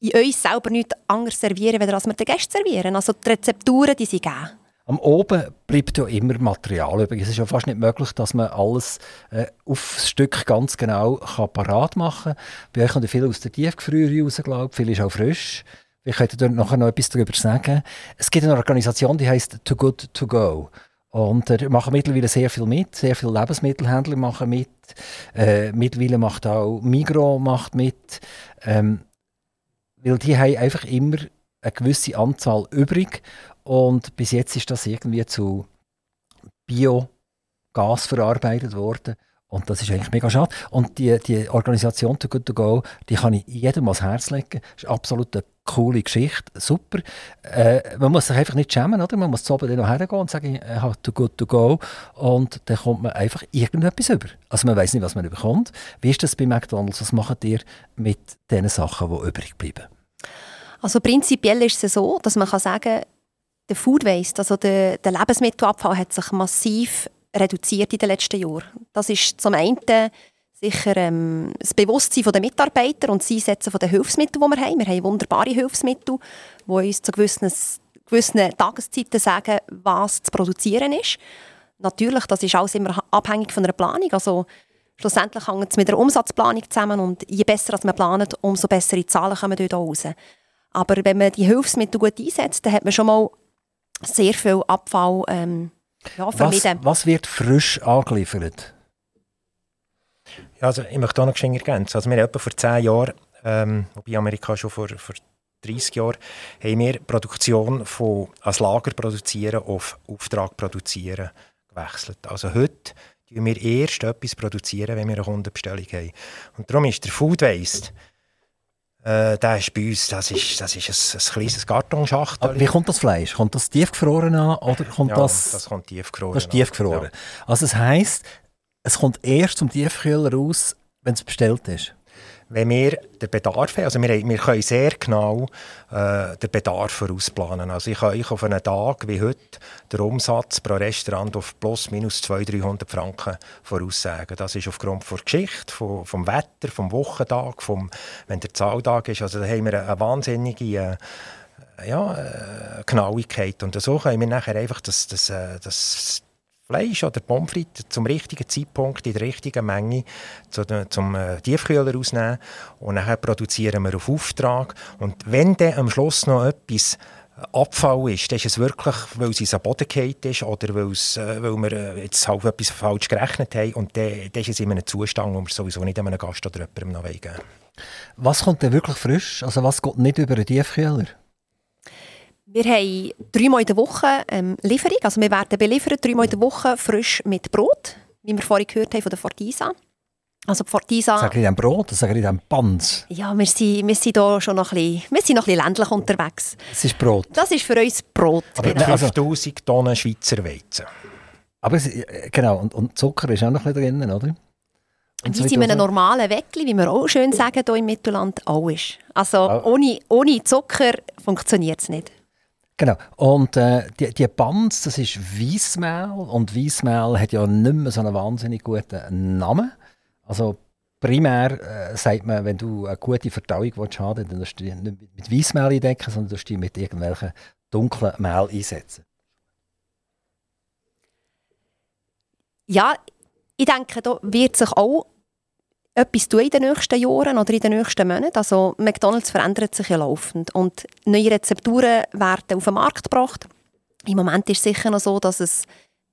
in uns selber nichts anderes servieren, als wir den Gästen servieren. Also die Rezepturen, die sie geben. Am Oben bleibt ja immer Material übrig. Es ist ja fast nicht möglich, dass man alles äh, aufs Stück ganz genau kann parat machen kann. Bei euch kommt ja viel aus der Tiefgefrierung raus, glaube. Viel ist auch frisch. Ich könnte dort noch etwas darüber sagen. Es gibt eine Organisation, die heißt Too Good To Go. Und da machen mittlerweile sehr viel mit. Sehr viele Lebensmittelhändler machen mit. Äh, mittlerweile macht auch Migros macht mit. Ähm, weil die haben einfach immer eine gewisse Anzahl übrig und bis jetzt ist das irgendwie zu Biogas verarbeitet worden. Und das ist eigentlich mega schade. Und die, die Organisation Too Good To Go, die kann ich jedem ans Herz legen. Das ist absolut eine coole Geschichte. Super. Äh, man muss sich einfach nicht schämen, oder? Man muss zu oben noch hergehen und sagen, ich habe Too Good To Go. Und dann kommt man einfach irgendetwas über. Also man weiß nicht, was man bekommt. Wie ist das bei McDonalds? Was macht ihr mit den Sachen, die übrig bleiben? Also prinzipiell ist es so, dass man kann sagen der Food Waste, also der, der Lebensmittelabfall, hat sich massiv reduziert in den letzten Jahren. Das ist zum einen sicher ähm, das Bewusstsein der Mitarbeiter und das Einsetzen der Hilfsmittel, die wir haben. Wir haben wunderbare Hilfsmittel, die uns zu gewissen, gewissen Tageszeiten sagen, was zu produzieren ist. Natürlich, das ist alles immer abhängig von einer Planung. Also schlussendlich hängt es mit der Umsatzplanung zusammen und je besser man plant, umso bessere Zahlen kommen dort raus. Aber wenn man die Hilfsmittel gut einsetzt, dann hat man schon mal sehr viel Abfall ähm, ja. Was, was, wird frisch angeliefert? Ja, also ich möchte auch noch ergänzen. Also wir haben etwa vor zehn Jahren, ähm, wobei Amerika schon vor, vor 30 Jahren, haben wir Produktion von als Lager produzieren auf Auftrag produzieren gewechselt. Also heute produzieren wir erst etwas produzieren, wenn wir eine Kundenbestellung haben. Und darum ist der Food Waste äh, der ist bei uns, das ist, das ist ein, ein kleines Kartonschachtel. wie kommt das Fleisch? Kommt das tiefgefroren an oder kommt ja, das... das kommt tiefgefroren Das ist tiefgefroren. Ja. Also das heisst, es kommt erst zum Tiefkühler raus, wenn es bestellt ist? Wenn wir den Bedarf haben, also wir, wir können sehr genau äh, den Bedarf vorausplanen. Also ich kann ich auf einen Tag wie heute den Umsatz pro Restaurant auf plus minus 200, 300 Franken voraussagen. Das ist aufgrund der Geschichte, vom, vom Wetter, vom Wochentag, vom, wenn der Zahltag ist. Also da haben wir eine wahnsinnige äh, ja, äh, Genauigkeit. Und so können wir nachher einfach das, das, äh, das Fleisch oder Pommes frites zum richtigen Zeitpunkt, in der richtigen Menge zu, zum äh, Tiefkühler rausnehmen und dann produzieren wir auf Auftrag. Und wenn dann am Schluss noch etwas Abfall ist, dann ist es wirklich, weil es am Boden gefallen ist oder weil, äh, weil wir äh, jetzt halt etwas falsch gerechnet haben und dann, dann ist es in einem Zustand, wo wir sowieso nicht einem Gast oder jemandem noch geben Was kommt denn wirklich frisch? Also was geht nicht über den Tiefkühler? Wir haben dreimal in der Woche ähm, Lieferung. Also wir werden beliefert dreimal in der Woche frisch mit Brot, wie wir vorhin gehört haben von der Fortisa. Also Fortisa... Sagen die dann Brot oder sagen die dann Panz? Ja, wir sind, wir sind da schon noch ein bisschen, wir sind noch ein bisschen ländlich unterwegs. Es ist Brot? Das ist für uns Brot, Aber genau. 5000 Tonnen Schweizer Weizen. Aber es, äh, genau, und, und, Zucker ist auch noch ein bisschen drin, oder? Und wie sie in einem normalen Weckli, wie wir auch schön sagen hier im Mittelland, auch ist. Also oh. ohne, ohne Zucker funktioniert es nicht. Genau. Und äh, die, die Bands, das ist Weissmehl. Und Weissmehl hat ja nicht mehr so einen wahnsinnig guten Namen. Also primär äh, sagt man, wenn du eine gute Verdauung willst, haben dann musst du nicht mit Weissmehl eindecken, sondern du musst mit irgendwelchen dunklen Mehl einsetzen. Ja, ich denke, da wird sich auch etwas tun in den nächsten Jahren oder in den nächsten Monaten. Also McDonalds verändert sich ja laufend und neue Rezepturen werden auf den Markt gebracht. Im Moment ist es sicher noch so, dass es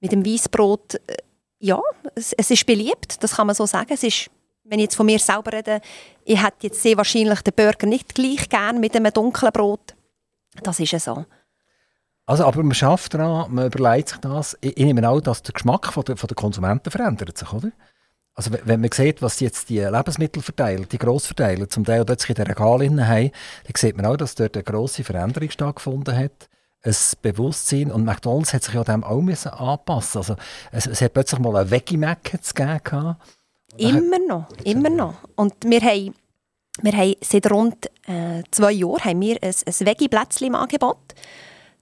mit dem Weißbrot, äh, ja, es, es, ist beliebt, das kann man so sagen. Es ist, wenn ich jetzt von mir selber rede, ich hätte jetzt sehr wahrscheinlich den Burger nicht gleich gern mit einem dunklen Brot. Das ist ja so. Also, aber man schafft daran, man überlegt sich das. Ich, ich nehme auch, dass der Geschmack von der, von der Konsumenten verändert sich, oder? Also wenn man sieht, was jetzt die Lebensmittelverteiler, die Grossverteiler zum Teil plötzlich in den Regalen haben, dann sieht man auch, dass dort eine grosse Veränderung stattgefunden hat. Ein Bewusstsein. Und McDonalds hat sich ja dem auch müssen anpassen Also es, es hat plötzlich mal einen Veggie-Mac gegeben. Immer noch, immer noch. Und wir haben, wir haben seit rund äh, zwei Jahren haben wir ein, ein Veggie-Plätzchen im Angebot.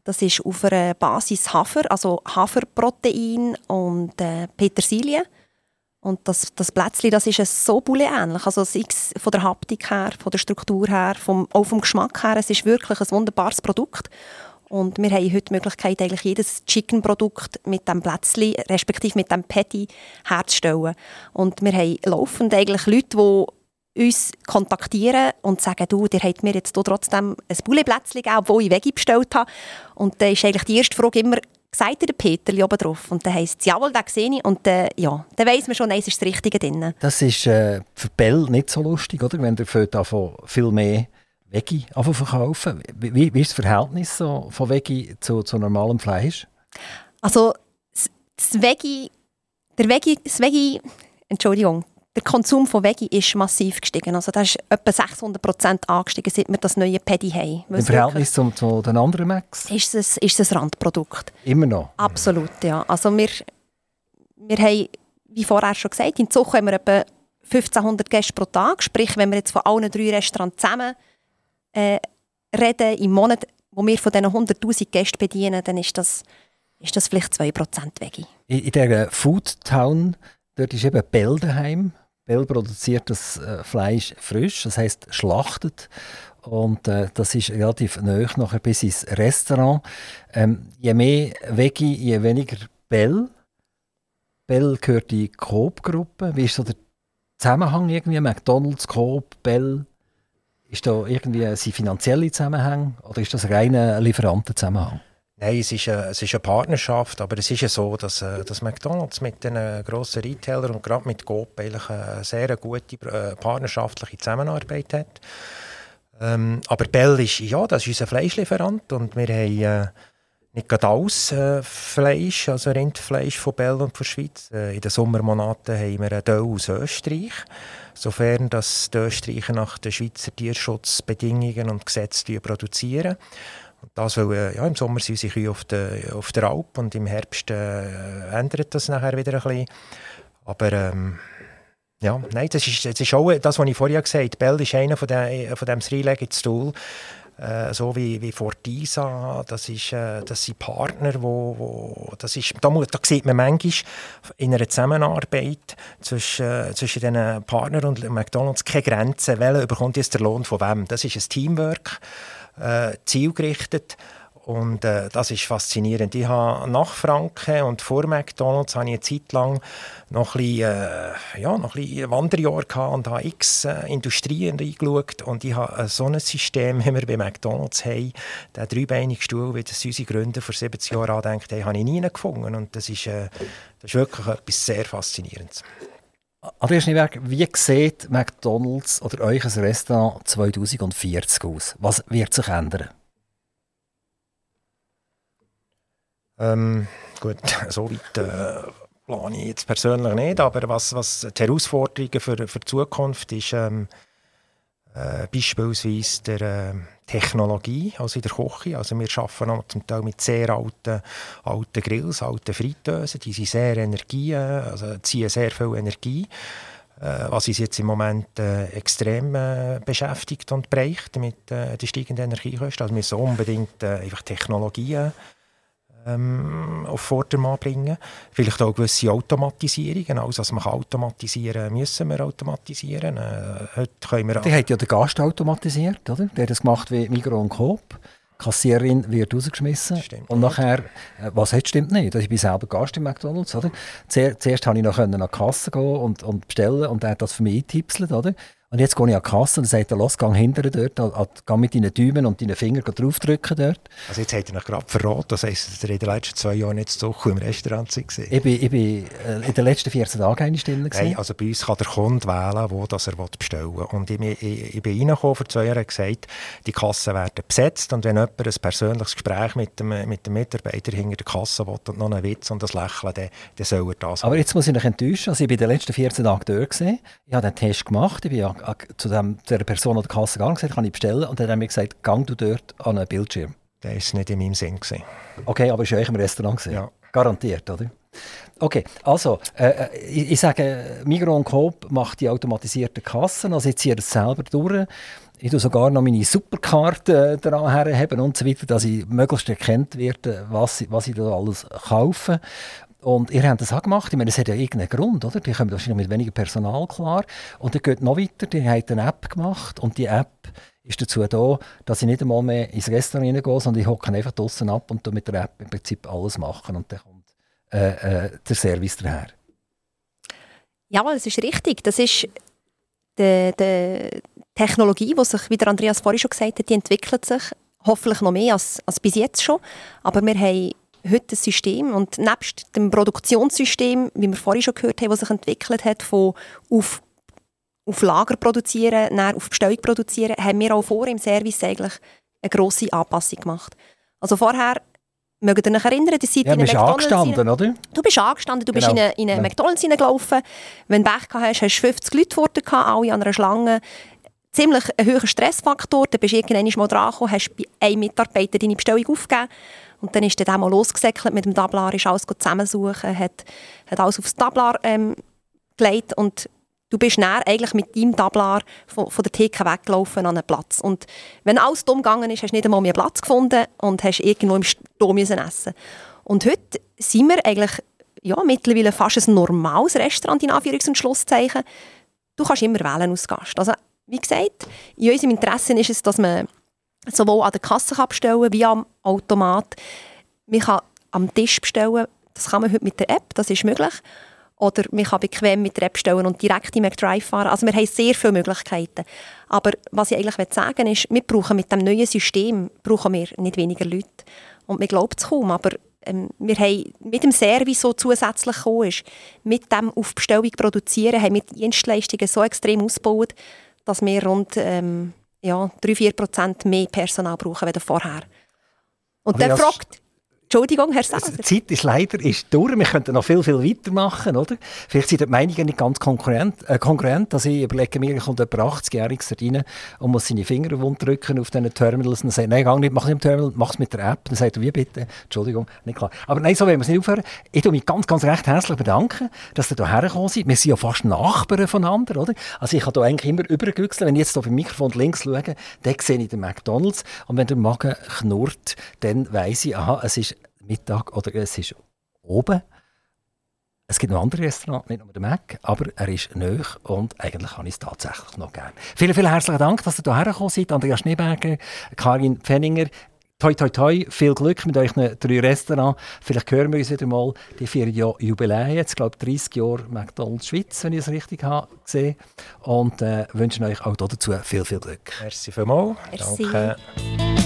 Das ist auf einer Basis Hafer, also Haferprotein und äh, Petersilie. Und das, das Plätzchen, das ist so ähnlich. Also sei es von der Haptik her, von der Struktur her, vom, auch vom Geschmack her. Es ist wirklich ein wunderbares Produkt. Und wir haben heute die Möglichkeit, eigentlich jedes Chicken-Produkt mit dem Plätzchen, respektive mit dem Patty, herzustellen. Und wir haben laufend eigentlich Leute, die uns kontaktieren und sagen, du, ihr habt mir jetzt trotzdem ein Boulet-Plätzchen gegeben, obwohl ich Veggie bestellt habe. Und dann ist eigentlich die erste Frage immer, sagt der Peter oben drauf. Und dann heisst es, jawohl, den sehe ich. Und äh, ja, dann weiss man schon, nein, es ist das Richtige drin. Das ist äh, für Bell nicht so lustig, oder? Wenn der davon viel mehr Veggie verkaufen. Wie, wie, ist das Verhältnis so von Veggie zu, zu normalem Fleisch? Also das Veggie, der Veggie, das Veggie, Entschuldigung, der Konsum von Veggie ist massiv gestiegen. Also das ist etwa 600 Prozent angestiegen, seit wir das neue Paddy haben. Im Verhältnis zu, zu, den anderen Macs? Ist es, ist ein Randprodukt. Immer noch? Absolut, ja. Also wir, wir haben, wie vorher schon gesagt, in Zucht haben wir etwa 1500 Gäste pro Tag. Sprich, wenn wir jetzt von allen drei Restaurants zusammen äh, reden im Monat, wo wir von diesen 100'000 Gästen bedienen, dann ist das, ist das vielleicht 2% Veggie. In, in dieser Food Town, dort ist eben Bell daheim. Bell produziert das äh, Fleisch frisch, das heißt schlachtet. Und äh, das ist relativ nah nachher bis ins Restaurant. Ähm, je mehr Veggie, je weniger Bell. Bell gehört in die Coop-Gruppe. Wie ist so der Zusammenhang irgendwie? McDonalds, Coop, Bell? Ist da irgendwie ein finanzielle Zusammenhang oder ist das rein ein Lieferantenzusammenhang? Nein, es ist, eine, es ist eine Partnerschaft, aber es ist ja so, dass, äh, dass McDonalds mit den grossen Retailern und gerade mit Coop eigentlich eine sehr gute äh, partnerschaftliche Zusammenarbeit hat. Ähm, aber Bell ist, ja, das ist unser Fleischlieferant und wir haben äh, nicht gerade alles äh, Fleisch, also Rindfleisch von Bell und von der Schweiz. Äh, in den Sommermonaten haben wir einen Teil aus Österreich, sofern das die Österreicher nach den Schweizer Tierschutzbedingungen und Gesetzen produzieren. Das, weil äh, ja, im Sommer sind unsere Kühe auf der, auf der Alp und im Herbst äh, ändert das nachher wieder ein bisschen. Aber ähm, ja, nein, das ist, das ist auch das, was ich vorher gesagt habe. Bell ist einer von, der, von dem Three-Legged-Stool. Äh, so wie, wie Fortisa, das, ist, äh, das sind Partner, wo, wo das ist, da, da sieht man manchmal in einer Zusammenarbeit zwischen, äh, zwischen diesen Partnern und McDonalds keine Grenzen. Welcher bekommt jetzt der Lohn von wem? Das ist ein Teamwork äh, zielgerichtet. Und äh, das ist faszinierend. Ich habe nach Franken und vor McDonalds habe ich eine Zeit lang noch ein bisschen, äh, ja, noch ein bisschen Wanderjahr gehabt und habe x äh, Industrien reingeschaut. Und ich habe so ein System, wie wir bei McDonalds haben, den dreibeinige Stuhl, wie das unsere Gründer vor 70 Jahren angedenkt haben, habe ich nie gefunden. Und das ist, äh, das ist wirklich etwas sehr Faszinierendes. Andreas Schneeberg, wie sieht McDonalds oder euch ein Restaurant 2040 aus? Was wird sich ändern? Ähm, gut, so weit äh, plane ich jetzt persönlich nicht, aber was, was die Herausforderungen für, für die Zukunft ist, ähm, äh, beispielsweise der äh, Technologie, also in der Küche. Also wir arbeiten noch zum Teil mit sehr alten, alten Grills, alten Fritteusen, die sind sehr Energie, also ziehen sehr viel Energie, äh, was uns jetzt im Moment äh, extrem äh, beschäftigt und bereicht mit äh, den steigenden Energiekosten. Also wir müssen unbedingt äh, einfach Technologien ähm, auf Vordermann bringen. Vielleicht auch gewisse Automatisierungen. Alles, was man automatisieren kann, müssen wir automatisieren. Äh, heute können wir Die hat ja den Gast automatisiert, oder? Der hat das gemacht wie Migros und Coop. Kassiererin wird rausgeschmissen. Und nachher, äh, was hat stimmt nicht? Ich bin selber Gast im McDonalds, oder? Zuerst, zuerst konnte ich noch an die Kasse gehen und, und bestellen und er hat das für mich eintipselt, oder? Und jetzt gehe ich an die Kasse und sagt er, los, geh hinterher dort, geh mit deinen Daumen und deinen Fingern draufdrücken dort. Also jetzt hat er noch gerade verraten, das heisst, dass er in den letzten zwei Jahren nicht so im Restaurant war. Ich bin, ich bin äh, in den letzten 14 Tagen eine Stunde. Nein, also bei uns kann der Kunde wählen, wo das er bestellen will. Und ich, ich, ich bin reingekommen vor zwei Jahren und gesagt, die Kassen werden besetzt und wenn jemand ein persönliches Gespräch mit dem, mit dem Mitarbeiter hinter der Kasse will und noch einen Witz und ein Lächeln, dann, dann soll er das Aber jetzt muss ich mich enttäuschen, also ich bin in den letzten 14 Tagen dort gewesen. Ich habe den Test gemacht, ich bin zu dem, der Person an der Kasse gegangen gesagt, kann ich bestellen und dann haben mir gesagt, gang du dort an einen Bildschirm. Der war nicht in meinem Sinn. Gewesen. Okay, aber ist ja im Restaurant gewesen. Ja. Garantiert, oder? Okay, also, äh, ich, ich, sage, Migros und Coop macht die automatisierten Kassen, also ich ziehe das selber durch. Ich tue sogar noch meine Superkarte äh, daran haben und so weiter, dass ich möglichst erkennt werde, was, was ich da alles kaufe. Und ihr habt das auch gemacht. Ich meine, es hat ja irgendeinen Grund, oder? Die kommen wahrscheinlich mit weniger Personal klar. Und dann geht noch weiter. Die haben eine App gemacht. Und die App ist dazu da, dass ich nicht einmal mehr ins Restaurant reingehe, sondern ich hocke einfach draußen ab und mit der App im Prinzip alles machen. Und dann kommt äh, äh, der Service daher. Ja, das ist richtig. Das ist die, die Technologie, die sich, wie der Andreas vorhin schon gesagt hat, die entwickelt sich hoffentlich noch mehr als, als bis jetzt schon. Aber wir haben heute ein System und nebst dem Produktionssystem, wie wir vorhin schon gehört haben, das sich entwickelt hat, von auf, auf Lager produzieren, dann auf Bestellung produzieren, haben wir auch vor im Service eigentlich eine grosse Anpassung gemacht. Also vorher Mögt ihr euch erinnern, die seid ja, in bist angestanden, oder? Du bist angestanden, du genau. bist in eine, in eine ja. McDonalds hineingelaufen. Wenn du Pech hast, hast du 50 Leute vor dir alle an einer Schlange. Ziemlich ein hoher Stressfaktor. Dann bist du irgendwann mal dran gekommen, hast bei einem Mitarbeiter deine Bestellung aufgegeben. Und dann ist er mal losgesäckelt mit dem Tablar, ist alles zusammensuchen, hat, hat alles aufs Tablar ähm, gelegt und du bist näher eigentlich mit deinem Tablar von, von der Theke weggelaufen an einen Platz. Und wenn alles dumm gegangen ist, hast du nicht einmal mehr Platz gefunden und hast irgendwo im müssen essen. Und heute sind wir eigentlich ja, mittlerweile fast ein normales Restaurant in Anführungs- und Schlusszeichen. Du kannst immer wählen als Gast. Also, wie gesagt, in unserem Interesse ist es, dass man sowohl an der Kasse kann bestellen wie am Automat. Man kann am Tisch bestellen, das kann man heute mit der App, das ist möglich. Oder man kann bequem mit der App bestellen und direkt im McDrive fahren. Also wir haben sehr viele Möglichkeiten. Aber was ich eigentlich sagen will, ist, wir brauchen mit dem neuen System brauchen wir nicht weniger Leute. Und man glaubt es kaum, aber ähm, wir haben mit dem Service, so zusätzlich gekommen ist, mit dem auf Bestellung produzieren, haben wir die Dienstleistungen so extrem ausgebaut, dass wir rund ähm, ja, 3-4% mehr Personal brauchen als vorher. Und der fragt, Entschuldigung, Herr Sauer. Die Zeit ist leider ist durch. Wir könnten noch viel, viel weitermachen, oder? Vielleicht sind die Meinungen nicht ganz konkurrent. Äh, konkurrent. Also ich überlege mir, kommt jemand 80-Jähriges rein und muss seine Finger wund drücken auf diesen Terminals und sagt, nein, geh nicht, mach nicht im Terminal, mach es mit der App. Dann sagt er, wie bitte? Entschuldigung, nicht klar. Aber nein, so wollen wir es nicht aufhören. Ich bedanke mich ganz, ganz recht herzlich bedanken, dass ihr hierher gekommen seid. Wir sind ja fast Nachbarn voneinander, oder? Also ich habe hier eigentlich immer übergewechselt. Wenn ich jetzt hier beim Mikrofon links schaue, dann sehe ich den McDonalds. Und wenn der Magen knurrt, dann weiss ich, aha, es ist Mittag oder es ist oben. Es gibt noch andere Restaurants, nicht nur den Mac, aber er ist neu und eigentlich habe ich es tatsächlich noch gerne. Vielen, vielen herzlichen Dank, dass ihr hierher gekommen seid. Andreas Schneeberger, Karin Pfenninger. Toi, toi, toi, viel Glück mit euren drei Restaurants. Vielleicht hören wir uns wieder mal. Die vier Jahre Jubiläum, jetzt glaube 30 Jahre McDonalds Schweiz, wenn ich es richtig habe gesehen. Und äh, wünschen euch auch dazu viel, viel Glück. Merci vielmals. Merci. Danke.